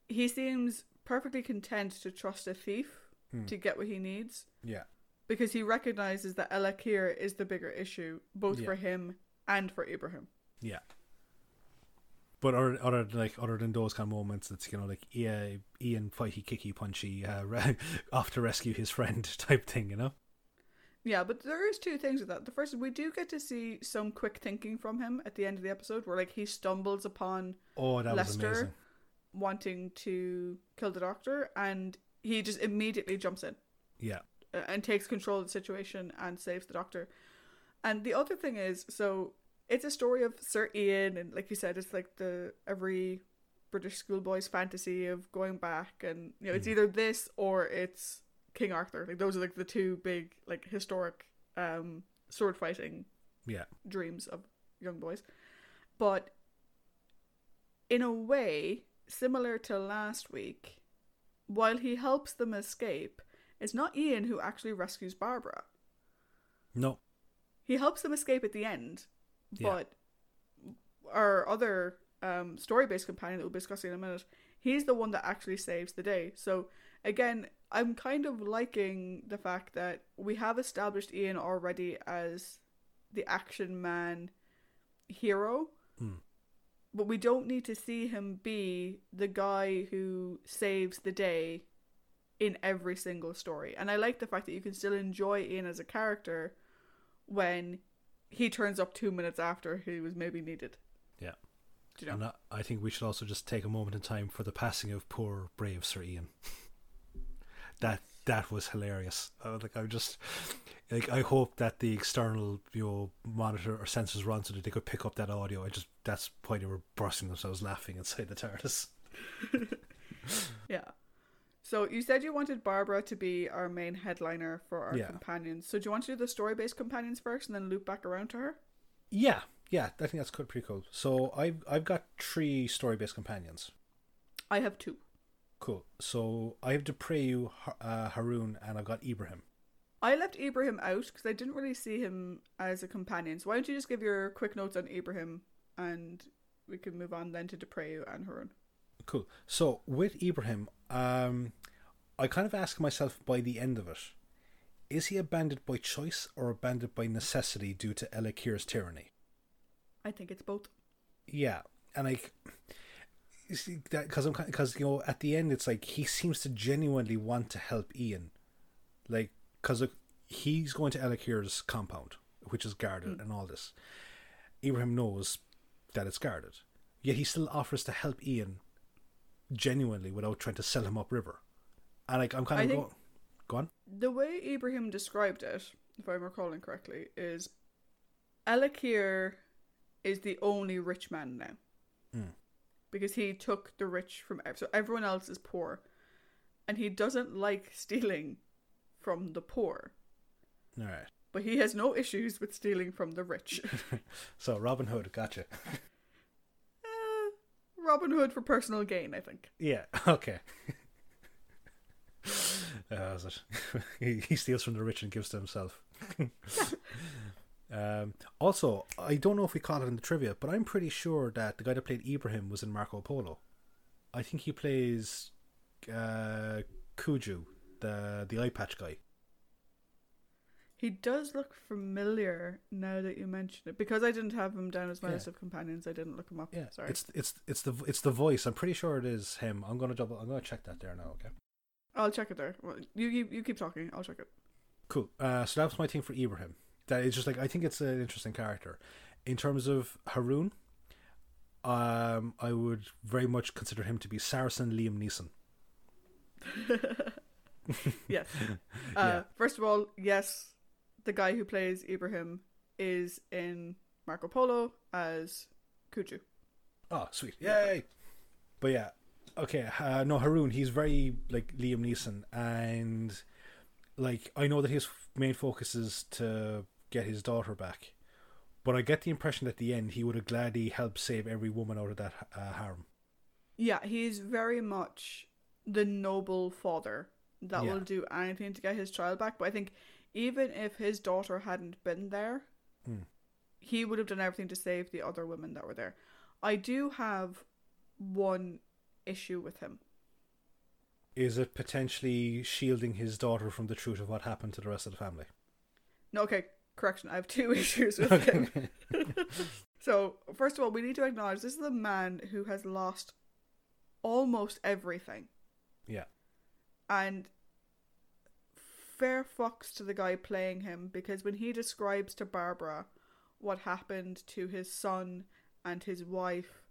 he seems perfectly content to trust a thief Hmm. to get what he needs Yeah, because he recognizes that El Akir is the bigger issue, both Yeah. for him and for Abraham. yeah. But other, other like other than those kind of moments, it's you know like yeah, Ian fighty kicky punchy, uh, off to rescue his friend type thing, you know. Yeah, but there is two things with that. The first is we do get to see some quick thinking from him at the end of the episode, where like he stumbles upon Oh, that was Leicester. Wanting to kill the doctor, and he just immediately jumps in. Yeah, uh, and takes control of the situation and saves the doctor. And the other thing is, so it's a story of Sir Ian, and like you said, it's like the every British schoolboy's fantasy of going back, and you know, it's either this or it's King Arthur. Like those are like the two big like historic um sword fighting yeah, dreams of young boys. But in a way, similar to last week, while he helps them escape, it's not Ian who actually rescues Barbara. No. He helps them escape at the end, Yeah. but our other um, story based companion that we'll be discussing in a minute, he's the one that actually saves the day. So, again, I'm kind of liking the fact that we have established Ian already as the action man hero, Hmm. But we don't need to see him be the guy who saves the day in every single story. And I like the fact that you can still enjoy Ian as a character when he turns up two minutes after he was maybe needed. Yeah. Do you know? And I, I think we should also just take a moment in time for the passing of poor brave Sir Ian. that that was hilarious. I was like I just like I hope that the external you know monitor or sensors run so that they could pick up that audio. I just that's why they were bursting themselves laughing inside the TARDIS. Yeah. So you said you wanted Barbara to be our main headliner for our Yeah. companions. So do you want to do the story based companions first and then loop back around to her? Yeah, yeah, I think that's pretty cool. So I've I've got three story based companions. I have two. Cool. So I have Des Preaux, Har- uh, Haroon, and I've got Ibrahim. I left Ibrahim out because I didn't really see him as a companion. So why don't you just give your quick notes on Ibrahim and we can move on then to Des Preaux and Harun. Cool. So with Ibrahim, um, I kind of ask myself by the end of it, is he a bandit by choice or a bandit by necessity due to El Akir's tyranny? I think it's both. Yeah, and like, that because I'm because you know at the end it's like he seems to genuinely want to help Ian, like because he's going to El Akir's compound, which is guarded, and all this. Ibrahim knows that it's guarded, yet he still offers to help Ian genuinely without trying to sell him upriver. And like I'm kind of going, go on. The way Ibrahim described it, if I'm recalling correctly, is El Akir is the only rich man now. Hmm. Because he took the rich from so everyone else is poor. And he doesn't like stealing from the poor. All right. But he has no issues with stealing from the rich. So Robin Hood, gotcha. Eh, Robin Hood for personal gain, I think. Yeah. Okay. uh, it? he, he steals from the rich and gives to himself. Um, also, I don't know if we caught it in the trivia, but I'm pretty sure that the guy that played Ibrahim was in Marco Polo. I think he plays uh, Kuiju, the the eye patch guy. He does look familiar now that you mention it. Because I didn't have him down as my Yeah. list of companions, I didn't look him up. Yeah, Sorry. it's it's it's the it's the voice. I'm pretty sure it is him. I'm gonna double. I'm gonna check that there now. Okay. I'll check it there. Well, you, you you keep talking. I'll check it. Cool. Uh, so that was my team for Ibrahim. That is just like I think it's an interesting character. In terms of Haroon, um, I would very much consider him to be Saracen Liam Neeson. Yes. Uh, Yeah. First of all, yes, the guy who plays Ibrahim is in Marco Polo as Kuiju. Oh, sweet! Yay! But yeah, okay. Uh, no, Haroon. He's very like Liam Neeson, and like I know that his main focus is to get his daughter back. But I get the impression that at the end he would have gladly helped save every woman out of that uh, harem. Yeah, he's very much the noble father that Yeah. will do anything to get his child back. But I think even if his daughter hadn't been there, Hmm. he would have done everything to save the other women that were there. I do have one issue with him. Is it potentially shielding his daughter from the truth of what happened to the rest of the family? No, okay, correction. I have two issues with him. So, first of all, we need to acknowledge this is a man who has lost almost everything. Yeah. And fair fucks to the guy playing him because when he describes to Barbara what happened to his son and his wife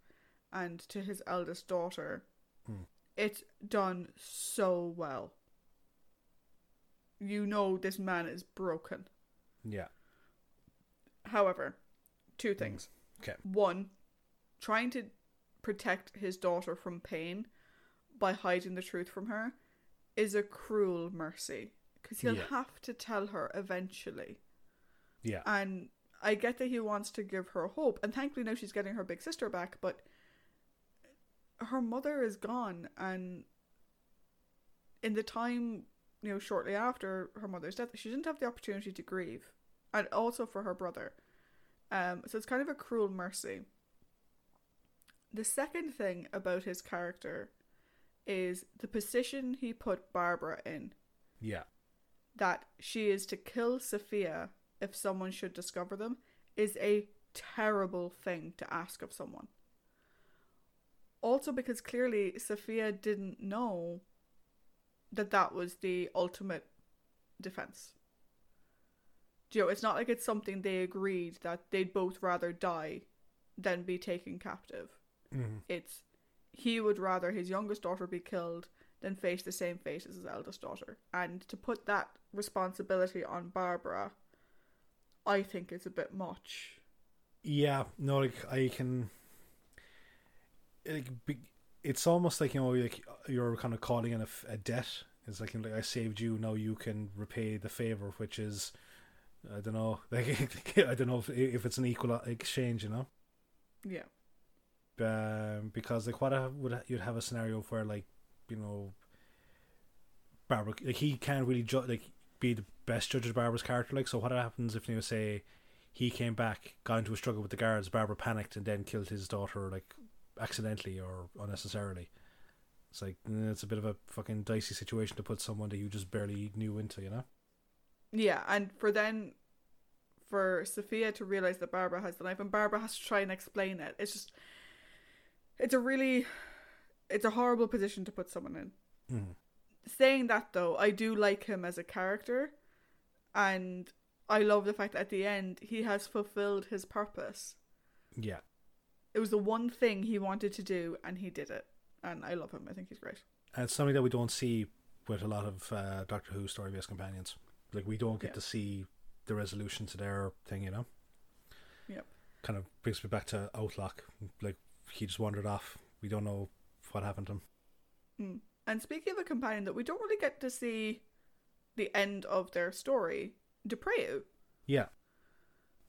and to his eldest daughter, Hmm. it's done so well. You know this man is broken. Yeah. However, two things. Mm. Okay. One, trying to protect his daughter from pain by hiding the truth from her is a cruel mercy because he'll Yeah. have to tell her eventually. Yeah. And I get that he wants to give her hope, and thankfully now she's getting her big sister back, but her mother is gone, and in the time, you know, shortly after her mother's death, she didn't have the opportunity to grieve, and also for her brother. Um, so it's kind of a cruel mercy. The second thing about his character is the position he put Barbara in. Yeah. That she is to kill Sophia if someone should discover them is a terrible thing to ask of someone. Also, because clearly Sophia didn't know that that was the ultimate defense. Do you know, it's not like it's something they agreed that they'd both rather die than be taken captive. Mhm. It's he would rather his youngest daughter be killed than face the same fate as his eldest daughter. And to put that responsibility on Barbara, I think is a bit much. Yeah, no, like I can. Like, be- it's almost like you know, like you're kind of calling in a debt. It's like, like I saved you, now you can repay the favor, which is, I don't know, like I don't know if, if it's an equal exchange, you know. Yeah. um, because like what I would you'd have a scenario where like you know Barbara like he can't really ju- like be the best judge of Barbara's character like so what happens if you know, say he came back got into a struggle with the guards Barbara panicked and then killed his daughter like accidentally or unnecessarily it's like mm, it's a bit of a fucking dicey situation to put someone that you just barely knew into you know Yeah, and for then for Sophia to realize that Barbara has the knife and Barbara has to try and explain it. It's just it's a really it's a horrible position to put someone in. mm. Saying that though, I do like him as a character and I love the fact that at the end he has fulfilled his purpose. yeah It was the one thing he wanted to do and he did it. And I love him. I think he's great. and it's something that we don't see with a lot of uh, Doctor Who story based companions like we don't get Yeah. to see the resolution to their thing you know Yep. kind of brings me back to Autloc. Like he just wandered off. We don't know what happened to him. Mm. And speaking of a companion that we don't really get to see the end of their story, Des Preaux, Yeah,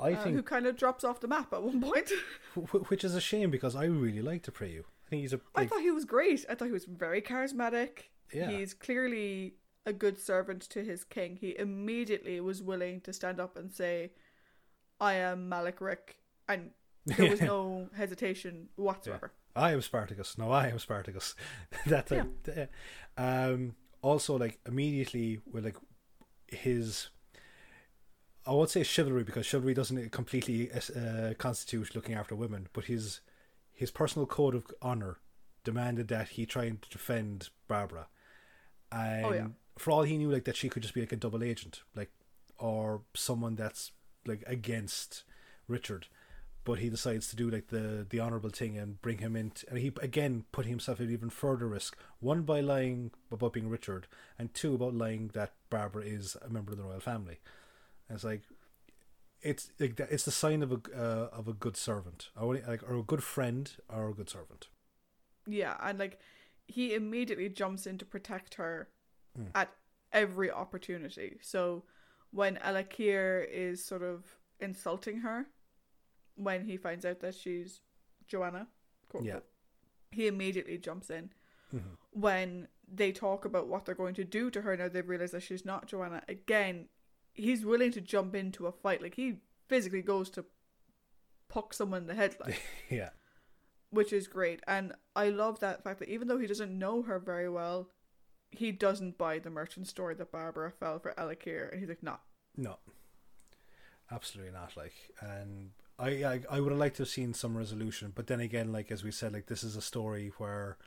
I uh, think who kind of drops off the map at one point. which is a shame because I really like Des Preaux. I think he's a I like, thought he was great. I thought he was very charismatic. Yeah. He's clearly a good servant to his king. He immediately was willing to stand up and say, I am Malik Rick. And there was no hesitation whatsoever. I am Spartacus. No, I am Spartacus. that type. yeah. Um. Also, like immediately with like his. I won't say chivalry because chivalry doesn't completely uh, constitute looking after women, but his his personal code of honor demanded that he try and defend Barbara, and Oh, yeah. for all he knew, like that she could just be like a double agent, like or someone that's like against Richard, but he decides to do like the the honorable thing and bring him in, t- and he again put himself at even further risk. One by lying about being Richard, and two about lying that Barbara is a member of the royal family. And it's like it's like it's the sign of a uh, of a good servant, or like or a good friend, or a good servant. Yeah, and like he immediately jumps in to protect her Mm. at every opportunity. So when El Akir is sort of insulting her, when he finds out that she's Joanna, Yeah. he immediately jumps in. Mhm. When they talk about what they're going to do to her now, they've realized that she's not Joanna. Again, he's willing to jump into a fight. Like he physically goes to puck someone in the head, like yeah, which is great. And I love that fact that even though he doesn't know her very well, he doesn't buy the merchant story that Barbara fell for El Akir, and he's like, "Nah, no, absolutely not. Like, and I I, I would have liked to have seen some resolution, but then again, like as we said, like this is a story where.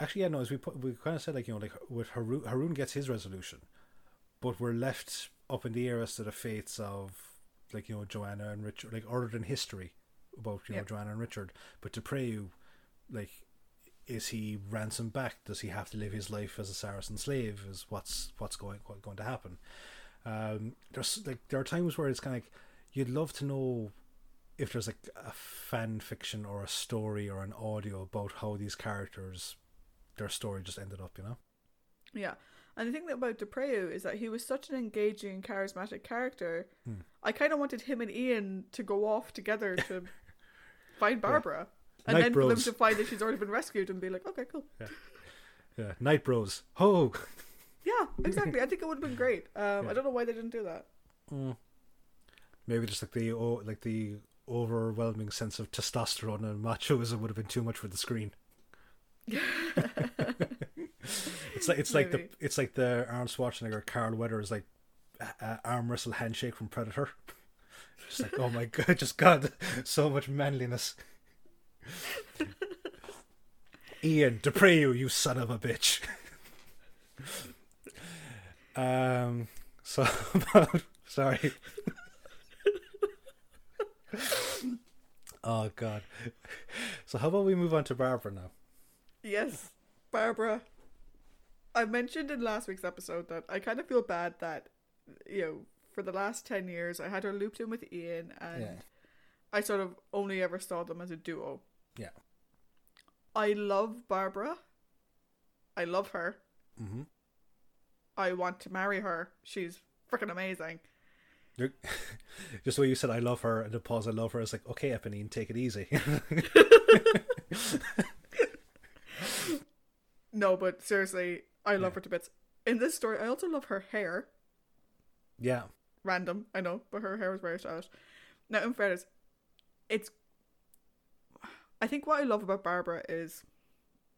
Actually, yeah, no. As we put, we kind of said, like you know, like with Haroon, Haroon gets his resolution, but we're left up in the air as to the fates of, like you know, Joanna and Richard, like other than history about you know Joanna and Richard. But to Des Preaux, like, is he ransomed back? Does he have to live his life as a Saracen slave? Is what's what's going going to happen? Um, there's like there are times where it's kind of like you'd love to know if there's like a fan fiction or a story or an audio about how these characters their story just ended up, you know? yeah." And the thing about Des Preaux is that he was such an engaging, charismatic character. Hmm. I kind of wanted him and Ian to go off together to find Barbara, and Night then for them to find that she's already been rescued and be like, "Okay, cool." Yeah, Night Bros. Ho. Yeah, exactly. I think it would have been great. Um, Yeah. I don't know why they didn't do that. Mm. Maybe just like the oh, like the overwhelming sense of testosterone and machoism would have been too much for the screen. It's like it's like the it's like the Arnold Schwarzenegger Carl Weathers like uh, arm wrestle handshake from Predator. Just like oh my god, just God, so much manliness. Ian, to pray you, you son of a bitch. um. So sorry. oh God. So how about we move on to Barbara now? Yes, Barbara. I mentioned in last week's episode that I kind of feel bad that, you know, for the last 10 years, I had her looped in with Ian and Yeah. I sort of only ever saw them as a duo. Yeah. I love Barbara. I love her. Mm-hmm. I want to marry her. She's freaking amazing. Just the way you said I love her and the pause I love her is like, okay, Eponine, take it easy. No, but seriously, I love her to bits. In this story, I also love her hair. yeah. Random, I know, but her hair was very stylish. Now, in fairness, it's. I think what I love about Barbara is,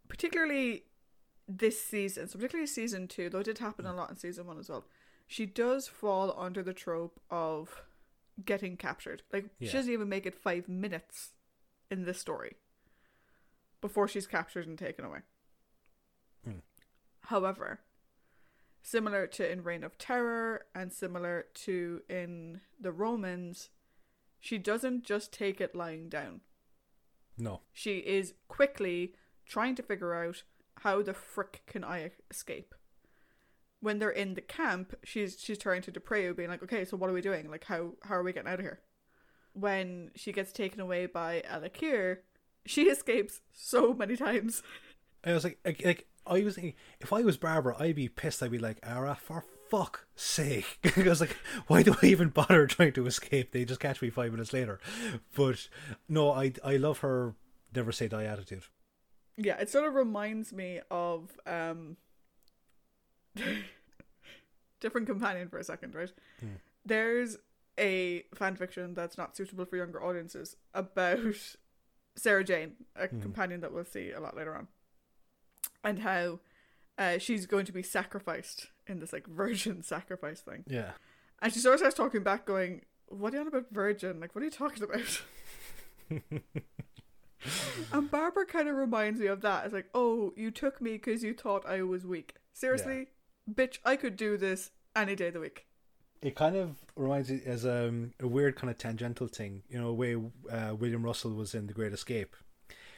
particularly this season, so particularly season two, though it did happen a lot in season one as well, she does fall under the trope of getting captured. Like, Yeah. she doesn't even make it five minutes in this story before she's captured and taken away. However, similar to in Reign of Terror and similar to in the Romans, she doesn't just take it lying down. No. She is quickly trying to figure out how the frick can I escape. When they're in the camp, she's she's turning to Des Preaux, being like, "Okay, so what are we doing? Like, how how are we getting out of here?" When she gets taken away by El Akir, she escapes so many times. I was like, like I was thinking, if I was Barbara, I'd be pissed. I'd be like, Ara, for fuck's sake. I was like, why do I even bother trying to escape? They just catch me five minutes later. But no, I, I love her never say die attitude. Yeah, it sort of reminds me of um different companion for a second, right? Hmm. There's a fan fiction that's not suitable for younger audiences about Sarah Jane, a Hmm. companion that we'll see a lot later on, and how uh, she's going to be sacrificed in this like virgin sacrifice thing, Yeah. and she sort of starts talking back, going, "What are you on about virgin? Like, what are you talking about?" And Barbara kind of reminds me of that. It's like, oh, you took me because you thought I was weak. Seriously, bitch, I could do this any day of the week. It kind of reminds me as um, a weird kind of tangential thing, you know, way uh, William Russell was in The Great Escape.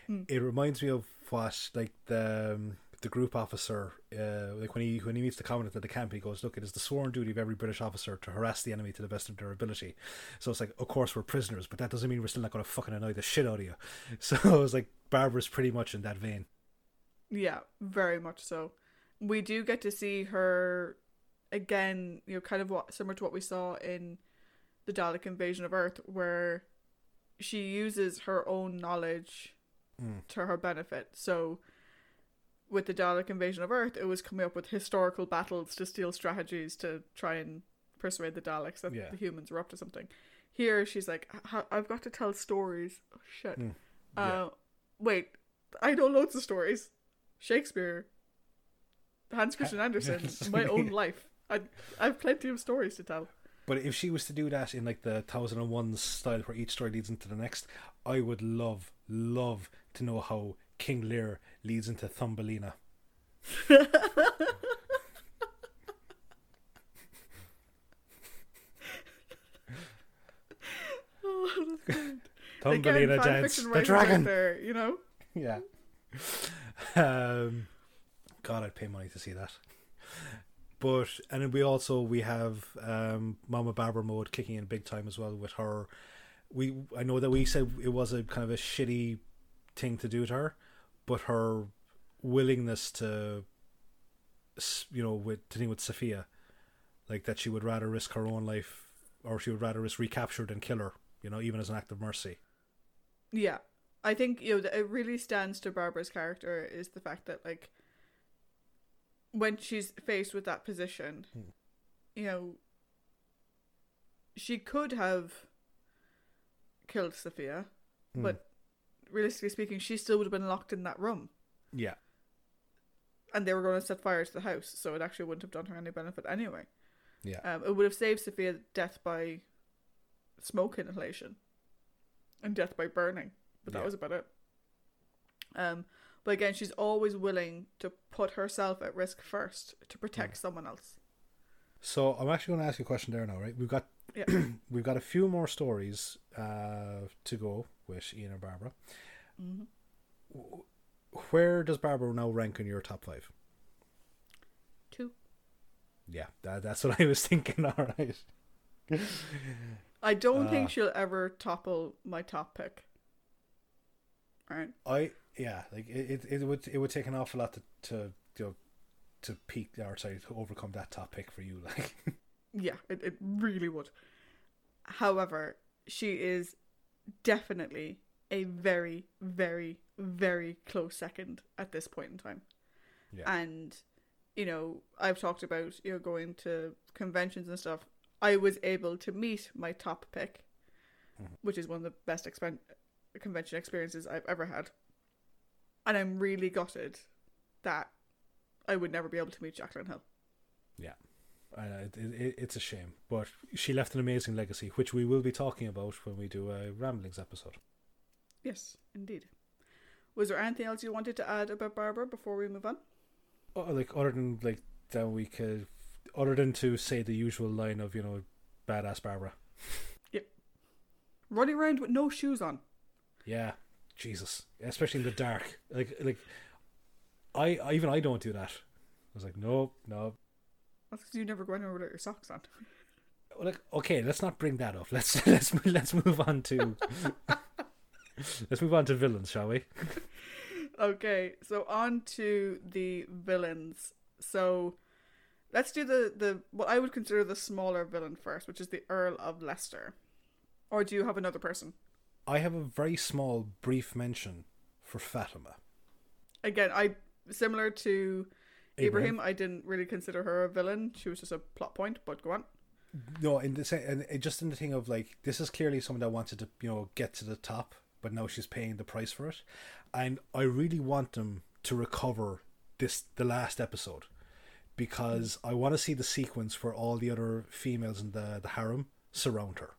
Hmm. It reminds me of what like the um, the group officer, uh, like when he when he meets the commandant at the camp, he goes, "Look, it is the sworn duty of every British officer to harass the enemy to the best of their ability." So it's like, of course we're prisoners, but that doesn't mean we're still not going to fucking annoy the shit out of you. So it was like Barbara's pretty much in that vein. Yeah, very much so. We do get to see her again, you know, kind of what similar to what we saw in the Dalek invasion of Earth, where she uses her own knowledge Mm. to her benefit. So with the Dalek invasion of Earth, it was coming up with historical battles to steal strategies to try and persuade the Daleks that Yeah. the humans were up to something. Here, she's like, I've got to tell stories. Oh, shit. Mm. Uh, wait, I know loads of stories. Shakespeare, Hans Christian Andersen, my own life. I, I have plenty of stories to tell. But if she was to do that in like the Thousand and One style, where each story leads into the next, I would love, love to know how King Lear leads into Thumbelina. Oh. Thumbelina dance, the dragon. there, you know? Yeah. Um, God, I'd pay money to see that. But and then we also we have um, Mama Barbara mode kicking in big time as well with her. We I know that we said it was a kind of a shitty thing to do to her, but her willingness to, you know, with to thing with Sophia, like that she would rather risk her own life or she would rather risk recapture than kill her. You know, even as an act of mercy. Yeah. I think, you know, that it really stands to Barbara's character is the fact that, like, when she's faced with that position, Hmm. you know, she could have killed Sophia, Hmm. but realistically speaking, she still would have been locked in that room. yeah, and they were going to set fire to the house, so it actually wouldn't have done her any benefit anyway. yeah, Um, it would have saved Sophia's death by smoke inhalation and death by burning, but that Yeah. was about it. Um, but again, she's always willing to put herself at risk first to protect Mm. someone else. So I'm actually going to ask you a question there now, right? We've got Yeah. we've got a few more stories uh, to go with Ian and Barbara. hmm Where does Barbara now rank in your top five? Two. Yeah, that, that's what I was thinking. All right. I don't Uh. think she'll ever topple my top pick. Right? I yeah, like it, it, it would it would take an awful lot to to you know, to peak or sorry to overcome that top pick for you. Like Yeah, it, it really would. However, she is definitely a very, very, very close second at this point in time. Yeah. And, you know, I've talked about, you know, going to conventions and stuff. I was able to meet my top pick, Mhm. which is one of the best expen- convention experiences I've ever had. And I'm really gutted that I would never be able to meet Jacqueline Hill. I know, uh, it, it, it's a shame, but she left an amazing legacy, which we will be talking about when we do a ramblings episode. Yes, indeed. Was there anything else you wanted to add about Barbara before we move on? Oh, like other than like that we could, other than to say the usual line of you know, badass Barbara. Yep. Running around with no shoes on. Yeah, Jesus, especially in the dark. Like like, I I- even I don't do that. I was like, no, no. That's because you never go anywhere without your socks on. Like, okay, let's not bring that up. Let's let's let's move on to let's move on to villains, shall we? Okay, so on to the villains. So let's do the, the what I would consider the smaller villain first, which is the Earl of Leicester. Or do you have another person? I have a very small, brief mention for Fatima. Again, I similar to. Ibrahim, I didn't really consider her a villain. She was just a plot point, but go on. No, in the and just in the thing of like this is clearly someone that wanted to you know get to the top, but now she's paying the price for it, and I really want them to recover this the last episode because I want to see the sequence where all the other females in the the harem surround her.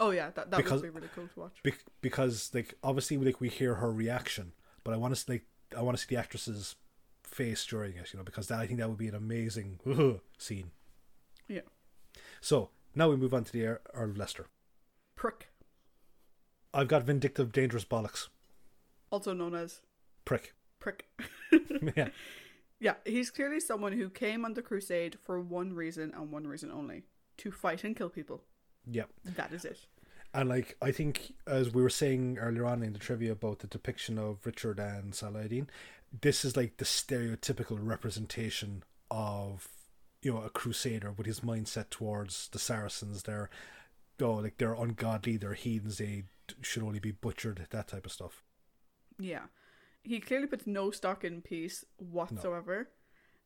Oh yeah, that that Because- would be really cool to watch. Be- because like obviously like we hear her reaction, but I want to like I want to see the actress's face during it, you know, because that I think that would be an amazing scene. Yeah. So now we move on to the Earl of Leicester. Prick, I've got vindictive, dangerous bollocks. also known as Prick. Prick. yeah. Yeah, he's clearly someone who came on the crusade for one reason and one reason only to fight and kill people. Yep. That is it. And like I think as we were saying earlier on in the trivia about the depiction of Richard and Saladin, this is like the stereotypical representation of you know a crusader with his mindset towards the Saracens. They're oh like they're ungodly, they're heathens, they should only be butchered, that type of stuff. Yeah. He clearly puts no stock in peace whatsoever.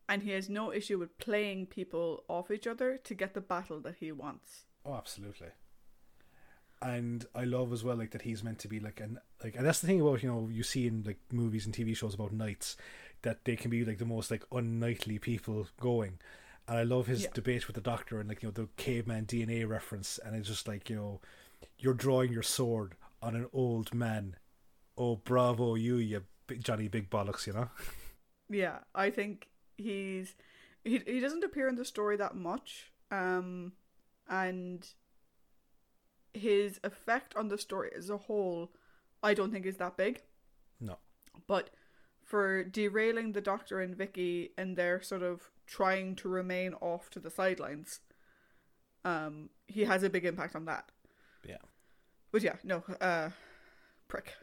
And he has no issue with playing people off each other to get the battle that he wants. Oh, absolutely. And I love as well like that he's meant to be like an like and that's the thing about you know you see in like movies and TV shows about knights that they can be like the most like unknightly people going. And I love his Yeah. debate with the doctor and like you know the caveman DNA reference and it's just like you know you're drawing your sword on an old man. Oh bravo you you Johnny Big Bollocks, you know. Yeah, I think he's he he doesn't appear in the story that much. Um and his effect on the story as a whole I don't think is that big. No. But for derailing the doctor and Vicky and their sort of trying to remain off to the sidelines, um, he has a big impact on that. Yeah. But yeah, no, uh, prick.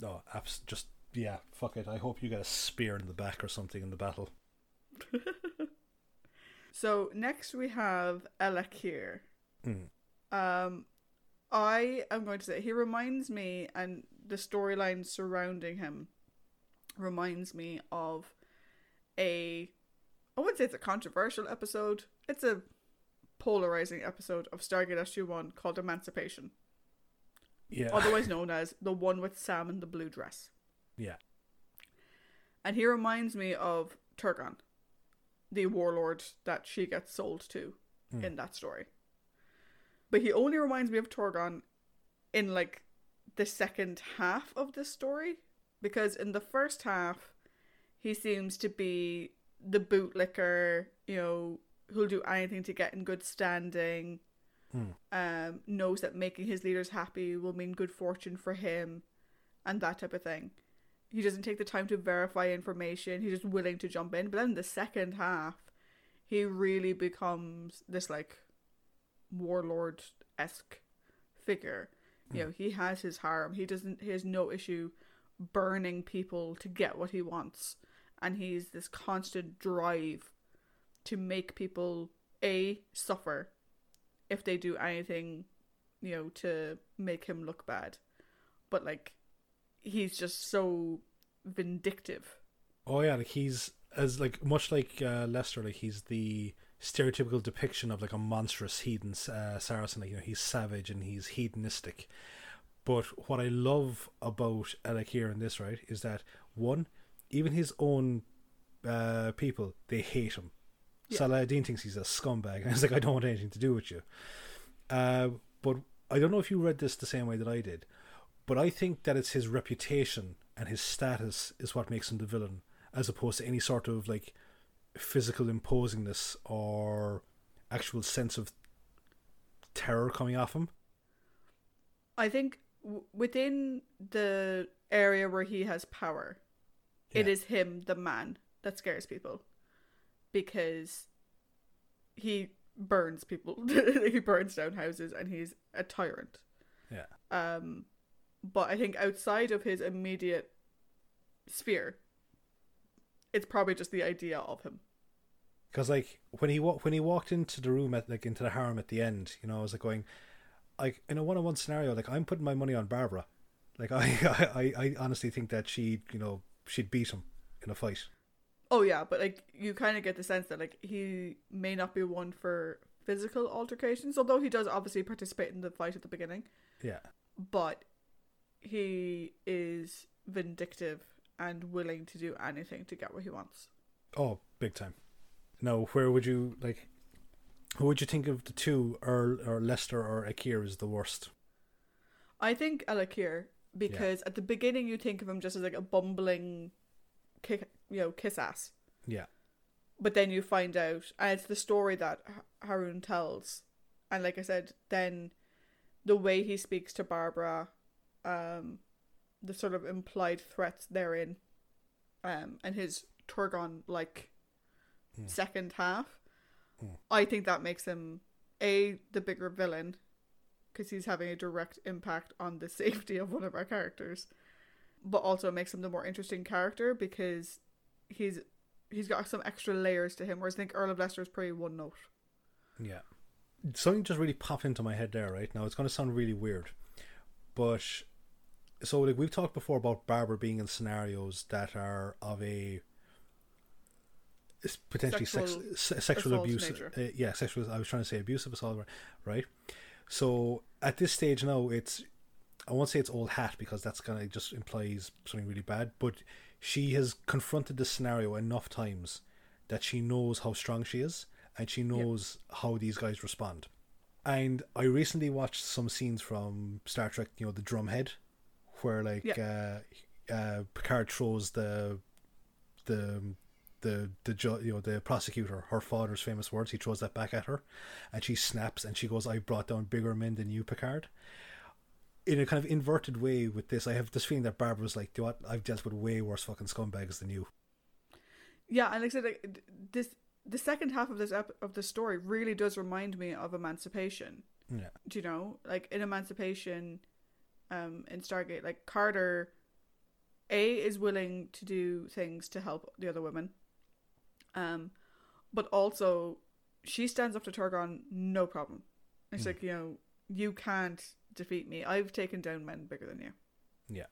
No, abs- just yeah, fuck it. I hope you get a spear in the back or something in the battle. So next we have El Akir. Mm. Um, I am going to say he reminds me, and the storyline surrounding him reminds me of a I wouldn't say it's a controversial episode. It's a polarizing episode of Stargate SG One called Emancipation, Yeah. otherwise known as the one with Sam in the blue dress. yeah. And he reminds me of Turghan, the warlord that she gets sold to Hmm. in that story. But he only reminds me of Turghan in like the second half of this story because in the first half he seems to be the bootlicker, you know, who'll do anything to get in good standing. Hmm. Um, knows that making his leaders happy will mean good fortune for him, and that type of thing. He doesn't take the time to verify information. He's just willing to jump in. But then the second half, he really becomes this like warlord esque figure. You know, he has his harem. He doesn't. He has no issue burning people to get what he wants, and he's this constant drive to make people a suffer if they do anything, you know, to make him look bad. But like, he's just so vindictive. Oh yeah, like he's as like much like uh, Leicester, like he's the stereotypical depiction of like a monstrous heathen uh, Saracen. Like you know, he's savage and he's hedonistic. But what I love about El Akir in this, right, is that one, even his own uh, people, they hate him. Yeah. Saladin thinks he's a scumbag, and he's like, I don't want anything to do with you. Uh, but I don't know if you read this the same way that I did, but I think that it's his reputation and his status is what makes him the villain, as opposed to any sort of like physical imposingness or actual sense of terror coming off him. I think w- within the area where he has power, it Yeah. is him, the man, that scares people, because he burns people. he burns down houses, and he's a tyrant. Yeah. Um, but I think outside of his immediate sphere, it's probably just the idea of him. Because like when he wa- when he walked into the room at like into the harem at the end, you know, I was like going, like in a one on one scenario, like I'm putting my money on Barbara. Like I, I I honestly think that she you know she'd beat him in a fight. Oh yeah, but like you kind of get the sense that like he may not be one for physical altercations, although he does obviously participate in the fight at the beginning. Yeah. But he is vindictive and willing to do anything to get what he wants. Oh, big time. Now, where would you like? Who would you think of the two, or or Leicester or Akir is the worst? I think El Akir because at the beginning you think of him just as like a bumbling, kick, you know, kiss ass. Yeah. but then you find out and it's the story that Haroon tells and like I said then the way he speaks to Barbara um the sort of implied threats therein um and his Turghan like Hmm. second half Hmm. I think that makes him a the bigger villain because he's having a direct impact on the safety of one of our characters but also makes him the more interesting character because he's he's got some extra layers to him whereas I think Earl of Leicester is pretty one note Yeah. Something just really popped into my head there, right? Now it's going to sound really weird. But so like we've talked before about Barbara being in scenarios that are of a potentially Sexual sex, se- sexual abuse. Uh, yeah, sexual I was trying to say abusive assault, right? So at this stage now it's I won't say it's old hat because that's kind of just implies something really bad, but she has confronted this scenario enough times that she knows how strong she is and she knows how these guys respond. And I recently watched some scenes from Star Trek, you know, the drumhead, where like uh, uh, Picard throws the the the the ju- you know the prosecutor her father's famous words. He throws that back at her, and she snaps and she goes, "I brought down bigger men than you, Picard." In a kind of inverted way with this, I have this feeling that Barbara's like, "Do you know what? I've dealt with way worse fucking scumbags than you." yeah and like I said like, this the second half of this ep- of the story really does remind me of Emancipation Yeah, do you know like in Emancipation um in Stargate like Carter A is willing to do things to help the other women um but also she stands up to Turghan no problem it's Mm. like you know you can't defeat me I've taken down men bigger than you yeah,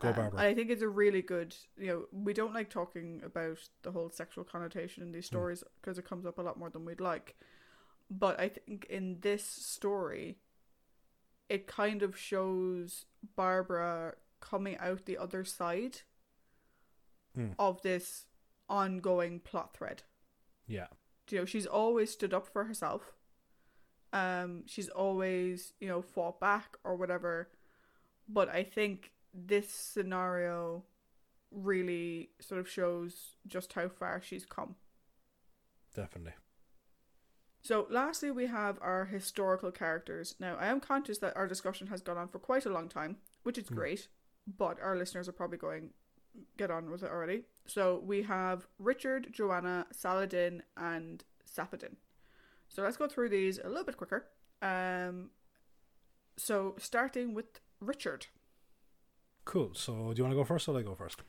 Go, Um, Barbara. and I think it's a really good, you know, we don't like talking about the whole sexual connotation in these Hmm. stories because it comes up a lot more than we'd like. But I think in this story, it kind of shows Barbara coming out the other side Hmm. of this ongoing plot thread. Yeah. You know, she's always stood up for herself. Um, she's always, you know, fought back or whatever. But I think this scenario really sort of shows just how far she's come. Definitely. So, lastly, we have our historical characters. Now, I am conscious that our discussion has gone on for quite a long time, which is Hmm. great, but our listeners are probably going, get on with it already. So, we have Richard, Joanna, Saladin, and Saphadin. So, let's go through these a little bit quicker. Um, so, starting with Richard. Cool. So, do you want to go first or do I go first?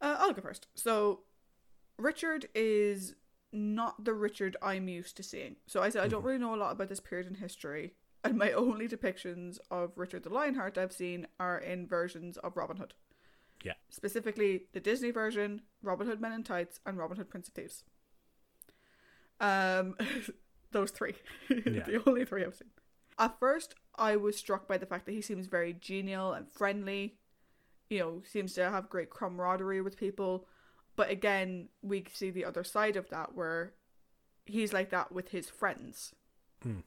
Uh, I'll go first. So, Richard is not the Richard I'm used to seeing. So I said I don't really know a lot about this period in history, and my only depictions of Richard the Lionheart I've seen are in versions of Robin Hood. Yeah. Specifically, the Disney version, Robin Hood Men in Tights, and Robin Hood Prince of Thieves. Um, those three, Yeah. the only three I've seen. At first, I was struck by the fact that he seems very genial and friendly. You know, seems to have great camaraderie with people. But again, we see the other side of that where he's like that with his friends. Hmm.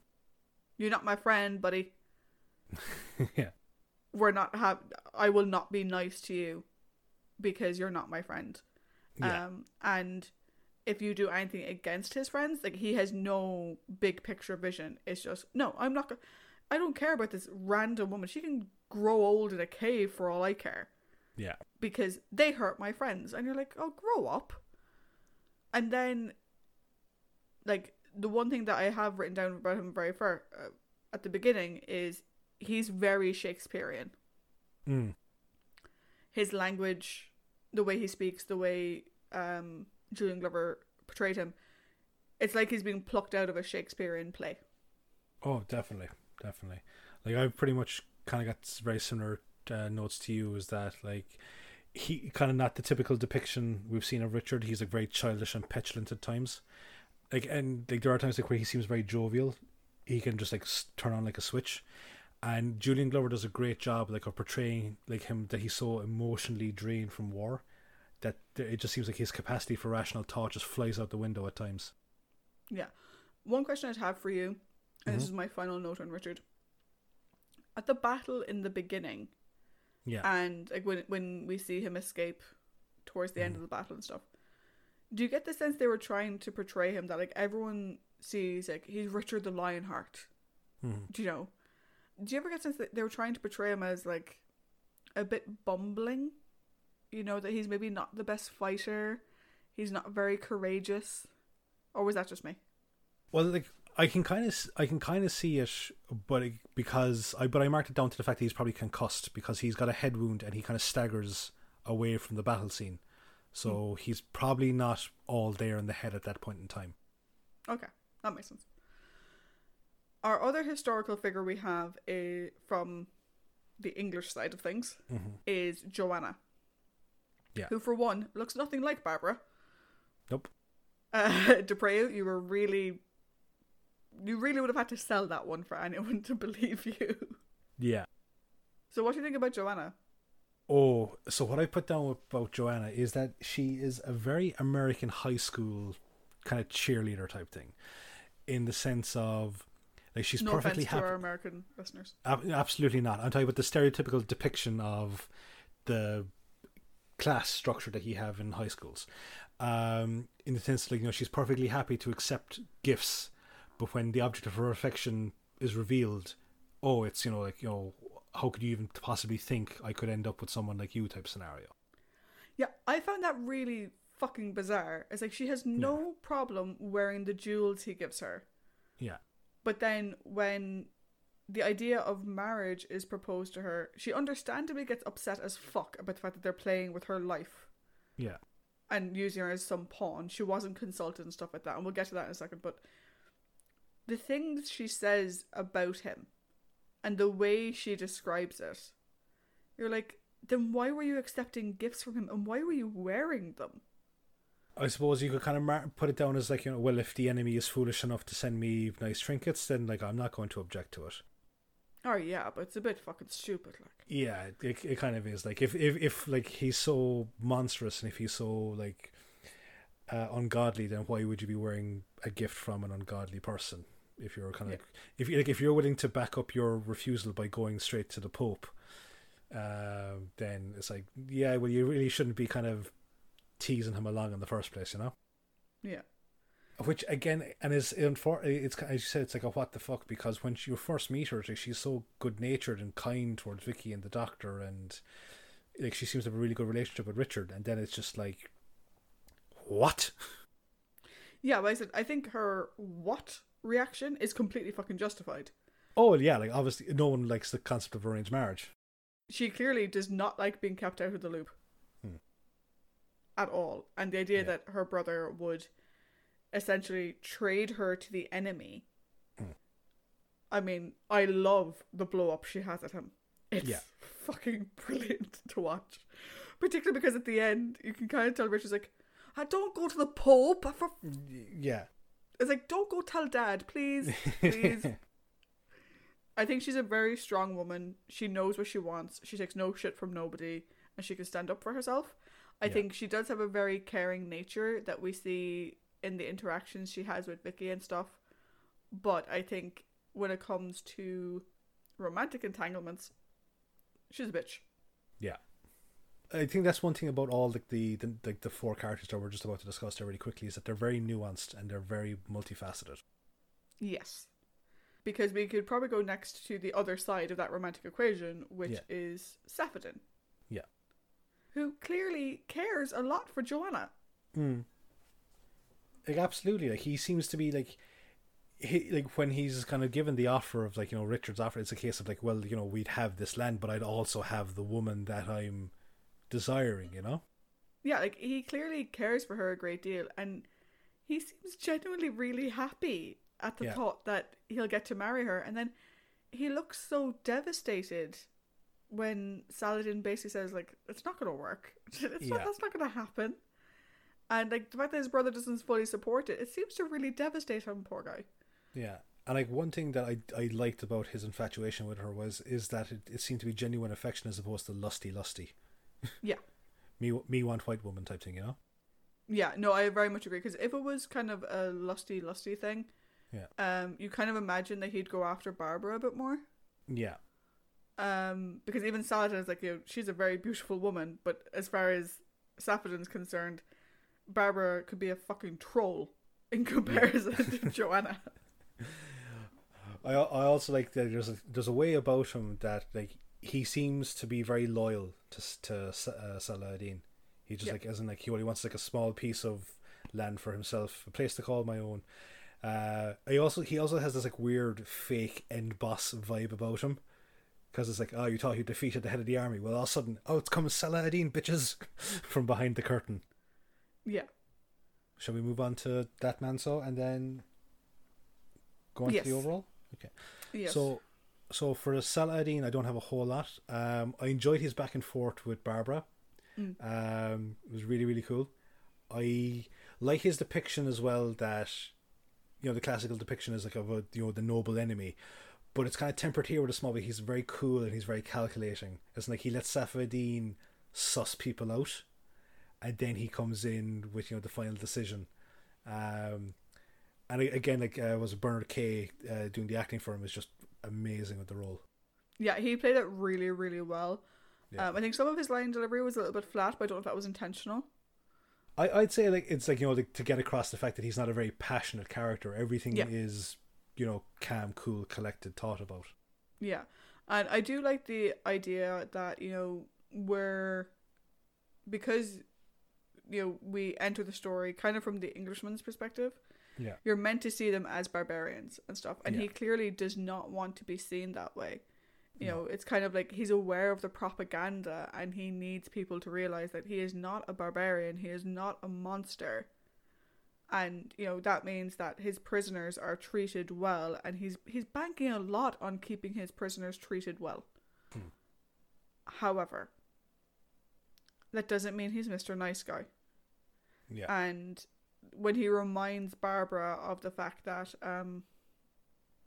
You're not my friend, buddy. yeah. We're not have. I will not be nice to you because you're not my friend. Yeah. Um, and if you do anything against his friends, like he has no big picture vision. It's just no. I'm not. go- I don't care about this random woman. She can grow old in a cave for all I care yeah. because they hurt my friends and you're like oh grow up and then like the one thing that i have written down about him very far uh, at the beginning is he's very shakespearean Mm. his language the way he speaks the way um julian glover portrayed him it's like he's being plucked out of a shakespearean play Oh, definitely, definitely. Like I pretty much kind of got very similar uh, notes to you. Is that like he kind of not the typical depiction we've seen of Richard? He's like very childish and petulant at times. Like and like there are times like where he seems very jovial. He can just like s- turn on like a switch. And Julian Glover does a great job like of portraying like him that he's so emotionally drained from war that it just seems like his capacity for rational thought just flies out the window at times. Yeah. One question I'd have for you, and this Mhm. is my final note on Richard. At the battle in the beginning, Yeah. and like when when we see him escape towards the end of the battle and stuff, do you get the sense they were trying to portray him that like everyone sees like he's Richard the Lionheart? Mhm. Do you know? Do you ever get the sense that they were trying to portray him as like a bit bumbling? You know that he's maybe not the best fighter, he's not very courageous, or was that just me? Well, like I can kind of I can kind of see it, but it, because I but I marked it down to the fact that he's probably concussed because he's got a head wound and he kind of staggers away from the battle scene, so he's probably not all there in the head at that point in time. Okay, that makes sense. Our other historical figure we have is from the English side of things Mm-hmm. is Joanna. Yeah. Who, for one, looks nothing like Barbara. Nope. Uh, Des Preaux, you were really. You really would have had to sell that one for anyone to believe you. Yeah. So, what do you think about Joanna? Oh, so what I put down about Joanna is that she is a very American high school kind of cheerleader type thing, in the sense of like she's no perfectly happy. our American listeners. Ab- absolutely not. I'm talking about the stereotypical depiction of the class structure that you have in high schools. Um, in the sense, like you know, she's perfectly happy to accept gifts, but when the object of her affection is revealed, oh, it's you know, like you know, how could you even possibly think I could end up with someone like you? Type scenario. Yeah, I found that really fucking bizarre. It's like she has no problem wearing the jewels he gives her. Yeah, But then when the idea of marriage is proposed to her, she understandably gets upset as fuck about the fact that they're playing with her life yeah, and using her as some pawn. She wasn't consulted and stuff like that, and we'll get to that in a second. But the things she says about him and the way she describes it, you're like, then why were you accepting gifts from him and why were you wearing them? I suppose you could kind of mar- put it down as like you know, well, if the enemy is foolish enough to send me nice trinkets, then like I'm not going to object to it. Oh yeah, but it's a bit fucking stupid, like. Yeah, it, it kind of is like if if if like he's so monstrous and if he's so like uh, ungodly, then why would you be wearing a gift from an ungodly person? If you're kind of Yeah. if you like if you're willing to back up your refusal by going straight to the Pope, uh, then it's like yeah, well, you really shouldn't be kind of teasing him along in the first place, you know. Yeah. Which again, and is infor- it's as you said, it's like a what the fuck because when you first meet her, like she's so good natured and kind towards Vicky and the doctor, and like she seems to have a really good relationship with Richard, and then it's just like, what? Yeah, I said I think her what reaction is completely fucking justified. Oh yeah, like obviously no one likes the concept of arranged marriage. She clearly does not like being kept out of the loop. Hmm. At all. And the idea Yeah. that her brother would essentially trade her to the enemy. Hmm. I mean, I love the blow up she has at him. It's Yeah. fucking brilliant to watch. Particularly because at the end, you can kind of tell Richard's like, I don't go to the Pope. For... Yeah, It's like, don't go tell dad, please. Please. I think she's a very strong woman. She knows what she wants. She takes no shit from nobody, and she can stand up for herself. I Yeah. think she does have a very caring nature that we see in the interactions she has with Vicky and stuff. But I think when it comes to romantic entanglements, she's a bitch. yeah. I think that's one thing about all like the, the like the four characters that we're just about to discuss there really quickly is that they're very nuanced and they're very multifaceted. Yes. Because we could probably go next to the other side of that romantic equation, which Yeah. is Saphadin. Yeah. Who clearly cares a lot for Joanna. Mm. Like absolutely, like he seems to be like, he like when he's kind of given the offer of like you know Richard's offer, it's a case of like, well, you know, we'd have this land, but I'd also have the woman that I'm desiring, you know. Yeah, like he clearly cares for her a great deal, and he seems genuinely really happy at the Yeah. thought that he'll get to marry her. And then he looks so devastated when Saladin basically says like, "It's not going to work. It's not, Yeah. that's not going to happen." And like the fact that his brother doesn't fully support it, it seems to really devastate him, poor guy. Yeah, and like one thing that I I liked about his infatuation with her was is that it, it seemed to be genuine affection as opposed to lusty lusty. Yeah. Me me want white woman type thing, you know. Yeah, no, I very much agree. Because if it was kind of a lusty, lusty thing, Yeah. um, you kind of imagine that he'd go after Barbara a bit more. Yeah, Um, because even Saladin is like, you know, she's a very beautiful woman, but as far as Saphadin's concerned, Barbara could be a fucking troll in comparison to Joanna. I I also like that there's a there's a way about him that like he seems to be very loyal to to uh, Saladin. He just Yeah. like isn't like he only wants like a small piece of land for himself, a place to call my own. Uh, he also he also has this like weird fake end boss vibe about him. Because it's like, oh, you thought you defeated the head of the army. Well, all of a sudden, oh, it's coming Saladin, bitches, from behind the curtain. Yeah. Shall we move on to that man so and then go on Yes. to the overall? Okay. Yes. So, so for Saladin, I don't have a whole lot. Um, I enjoyed his back and forth with Barbara. Mm. Um, it was really really cool. I like his depiction as well. That you know the classical depiction is like of a you know the noble enemy, but it's kind of tempered here with a small bit. He's very cool and he's very calculating. It's like he lets Saphadin suss people out, and then he comes in with you know the final decision. Um, and again, like uh, was Bernard Kay uh, doing the acting for him is just amazing with the role. yeah, he played it really, really well. Yeah. Um, I think some of his line delivery was a little bit flat, but I don't know if that was intentional. I I'd say like it's like you know like, to get across the fact that he's not a very passionate character. Everything Yeah. is you know calm, cool, collected, thought about. Yeah. And I do like the idea that, you know, we're because you know, we enter the story kind of from the Englishman's perspective. Yeah. You're meant to see them as barbarians and stuff. And he clearly does not want to be seen that way. You No. know, it's kind of like he's aware of the propaganda and he needs people to realize that he is not a barbarian, he is not a monster. And, you know, that means that his prisoners are treated well and he's he's banking a lot on keeping his prisoners treated well. Hmm. However, that doesn't mean he's Mr. Nice Guy. Yeah. And when he reminds Barbara of the fact that um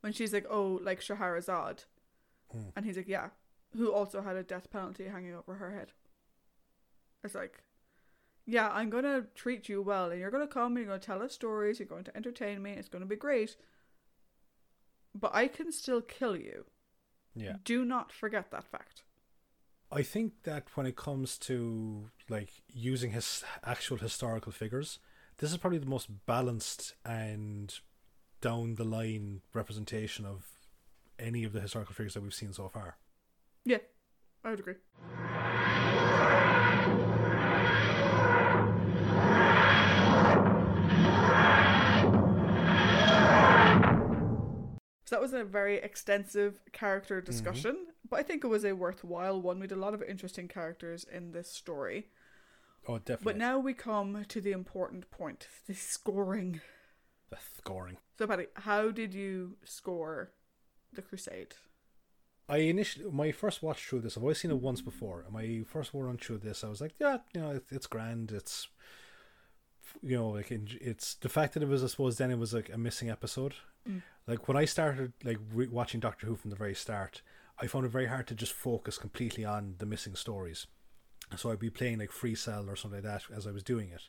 when she's like, Oh, like Shahrazad Hmm. and he's like, Yeah, who also had a death penalty hanging over her head. It's like yeah, I'm gonna treat you well, and you're gonna come, and you're gonna tell us stories, you're going to entertain me, it's gonna be great. But I can still kill you. yeah. Do not forget that fact. I think that when it comes to like using his actual historical figures, this is probably the most balanced and down the line representation of any of the historical figures that we've seen so far. Yeah, I would agree. So that was a very extensive character mm-hmm. discussion, but I think it was a worthwhile one. We had a lot of interesting characters in this story. Oh, definitely. But now we come to the important point the scoring. the scoring. So, Paddy, how did you score The Crusade? I initially my first watch through this. I've always seen it once before. And my first run through this, I was like, yeah, you know, it, it's grand. It's you know, like it's the fact that it was, I suppose, then it was like a missing episode. Mm. Like when I started like re- watching Doctor Who from the very start, I found it very hard to just focus completely on the missing stories. So I'd be playing like Free Cell or something like that as I was doing it.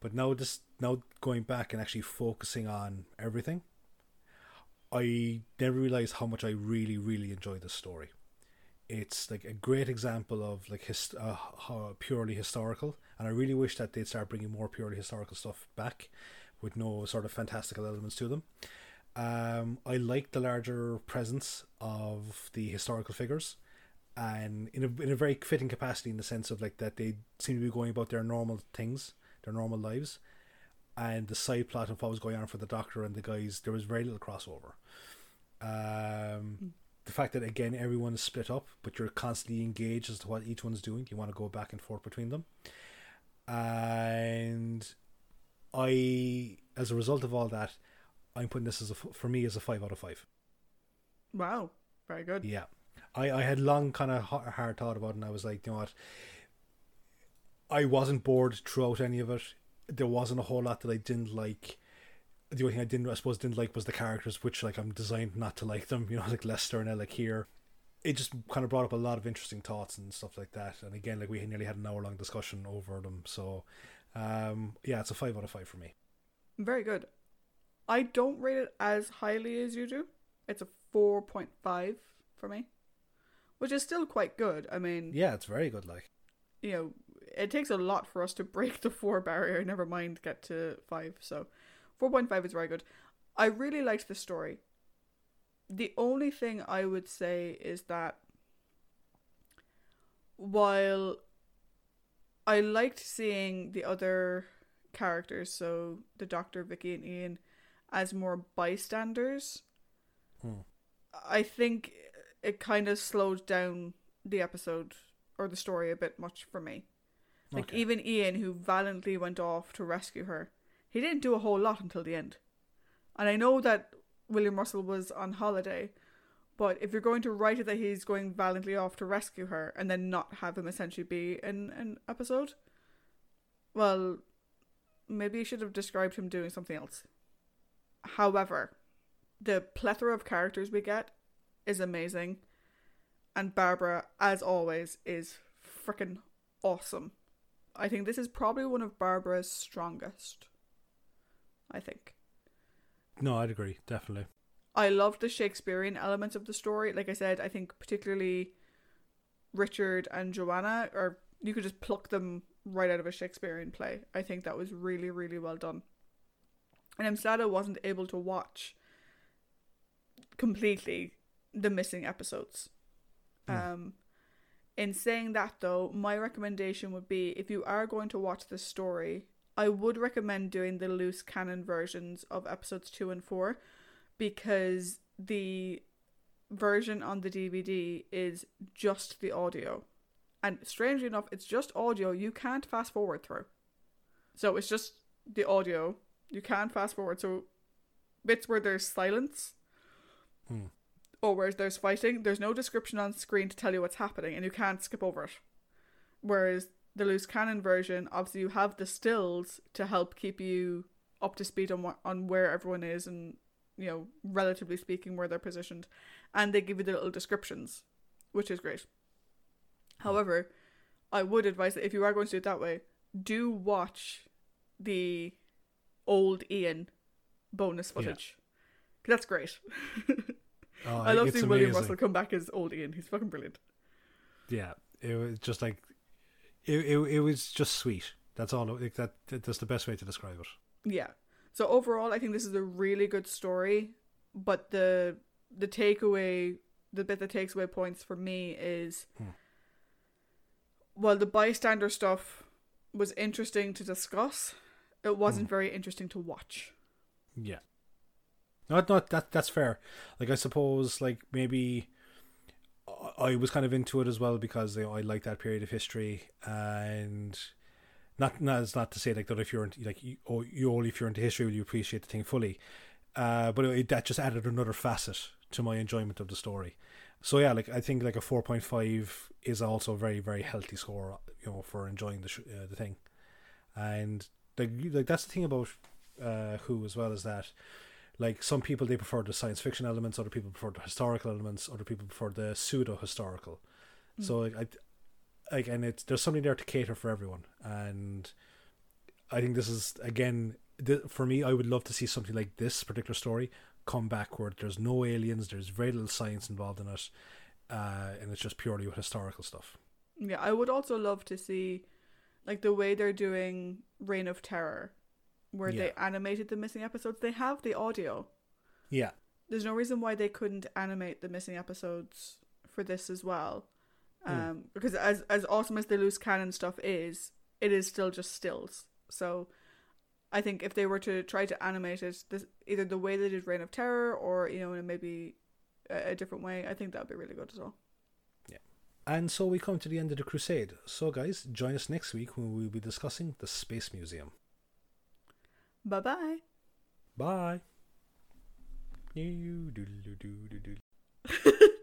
But now this now going back and actually focusing on everything, I never realized how much I really, really enjoy this story. It's like a great example of like his, uh, purely historical, and I really wish that they'd start bringing more purely historical stuff back, with no sort of fantastical elements to them. Um, I like the larger presence of the historical figures, and in a in a very fitting capacity in the sense of like that they seem to be going about their normal things, their normal lives, and the side plot of what was going on for the Doctor and the guys, there was very little crossover. Um, the fact that again everyone is split up, but you're constantly engaged as to what each one's doing. You want to go back and forth between them, and I, as a result of all that, I'm putting this as a for me as a five out of five. Wow, very good. Yeah, I I had long kind of hard thought about it, and I was like, you know what, I wasn't bored throughout any of it. There wasn't a whole lot that I didn't like. The only thing I didn't, I suppose, didn't like was the characters, which like I'm designed not to like them. You know, like Leicester and El Akir. It just kind of brought up a lot of interesting thoughts and stuff like that. And again, like we nearly had an hour long discussion over them. So, um, yeah, it's a five out of five for me. Very good. I don't rate it as highly as you do. It's a 4.5 for me, which is still quite good. I mean, Yeah, it's very good. Like, you know, it takes a lot for us to break the 4 barrier, never mind get to 5. So 4.5 is very good. I really liked the story. The only thing I would say is that while I liked seeing the other characters, so the Doctor, Vicky, and Ian, as more bystanders, Hmm. I think it kind of slowed down the episode or the story a bit much for me. Like Okay. even Ian, who valiantly went off to rescue her, he didn't do a whole lot until the end. And I know that William Russell was on holiday, but if you're going to write it that he's going valiantly off to rescue her and then not have him essentially be in an episode, well, maybe you should have described him doing something else. However, the plethora of characters we get is amazing, and Barbara, as always, is freaking awesome. I think this is probably one of Barbara's strongest. I think. no, I'd agree, definitely. I loved the Shakespearean elements of the story. Like I said, I think particularly Richard and Joanna, or you could just pluck them right out of a Shakespearean play. I think that was really, really well done. And I'm sad I wasn't able to watch completely the missing episodes. Hmm. Um, in saying that, though, my recommendation would be if you are going to watch this story, I would recommend doing the loose cannon versions of episodes two and four because the version on the DVD is just the audio. And strangely enough, it's just audio you can't fast forward through. So it's just the audio. You can't fast forward. So bits where there's silence Hmm. Or where there's fighting, there's no description on screen to tell you what's happening and you can't skip over it. Whereas the loose cannon version, obviously you have the stills to help keep you up to speed on what, on where everyone is and you know relatively speaking where they're positioned, and they give you the little descriptions, which is great. However, I would advise that if you are going to do it that way, do watch the old Ian bonus Yeah. That's great. Oh, I love seeing William. Russell come back as old Ian. He's fucking brilliant. Yeah, it was just like it. It, it was just sweet. That's all. Like that. That's the best way to describe it. Yeah. So overall, I think this is a really good story, but the the takeaway, the bit that takes away points for me is, Hmm. while the bystander stuff was interesting to discuss, it Hmm. wasn't very interesting to watch. Yeah. No, no, that that's fair. Like I suppose, like maybe I- was kind of into it as well because you know, I like that period of history, and not not it's not to say like that if you're into, like you, oh, you only if you're into history will you appreciate the thing fully, uh, but it, that just added another facet to my enjoyment of the story. So yeah, like I think like a four point five is also a very very healthy score, you know, for enjoying the sh- uh, the thing, and like like that's the thing about uh, Who as well is that like some people they prefer the science fiction elements, other people prefer the historical elements, other people prefer the pseudo historical. So like I like and it's there's something there to cater for everyone, and I think this is again th- for me. I would love to see something like this particular story come back where there's no aliens, there's very little science involved in it, uh, and it's just purely historical stuff. Yeah, I would also love to see, like the way they're doing Reign of Terror, where they animated the missing episodes. They have the audio. Yeah, there's no reason why they couldn't animate the missing episodes for this as well. Um, because as as awesome as the loose cannon stuff is, it is still just stills. So I think if they were to try to animate it, this, either the way they did Reign of Terror or you know in maybe a, a different way, I think that would be really good as well. Yeah. And so we come to the end of the crusade. So guys, join us next week when we'll be discussing the Space Museum. Bye bye.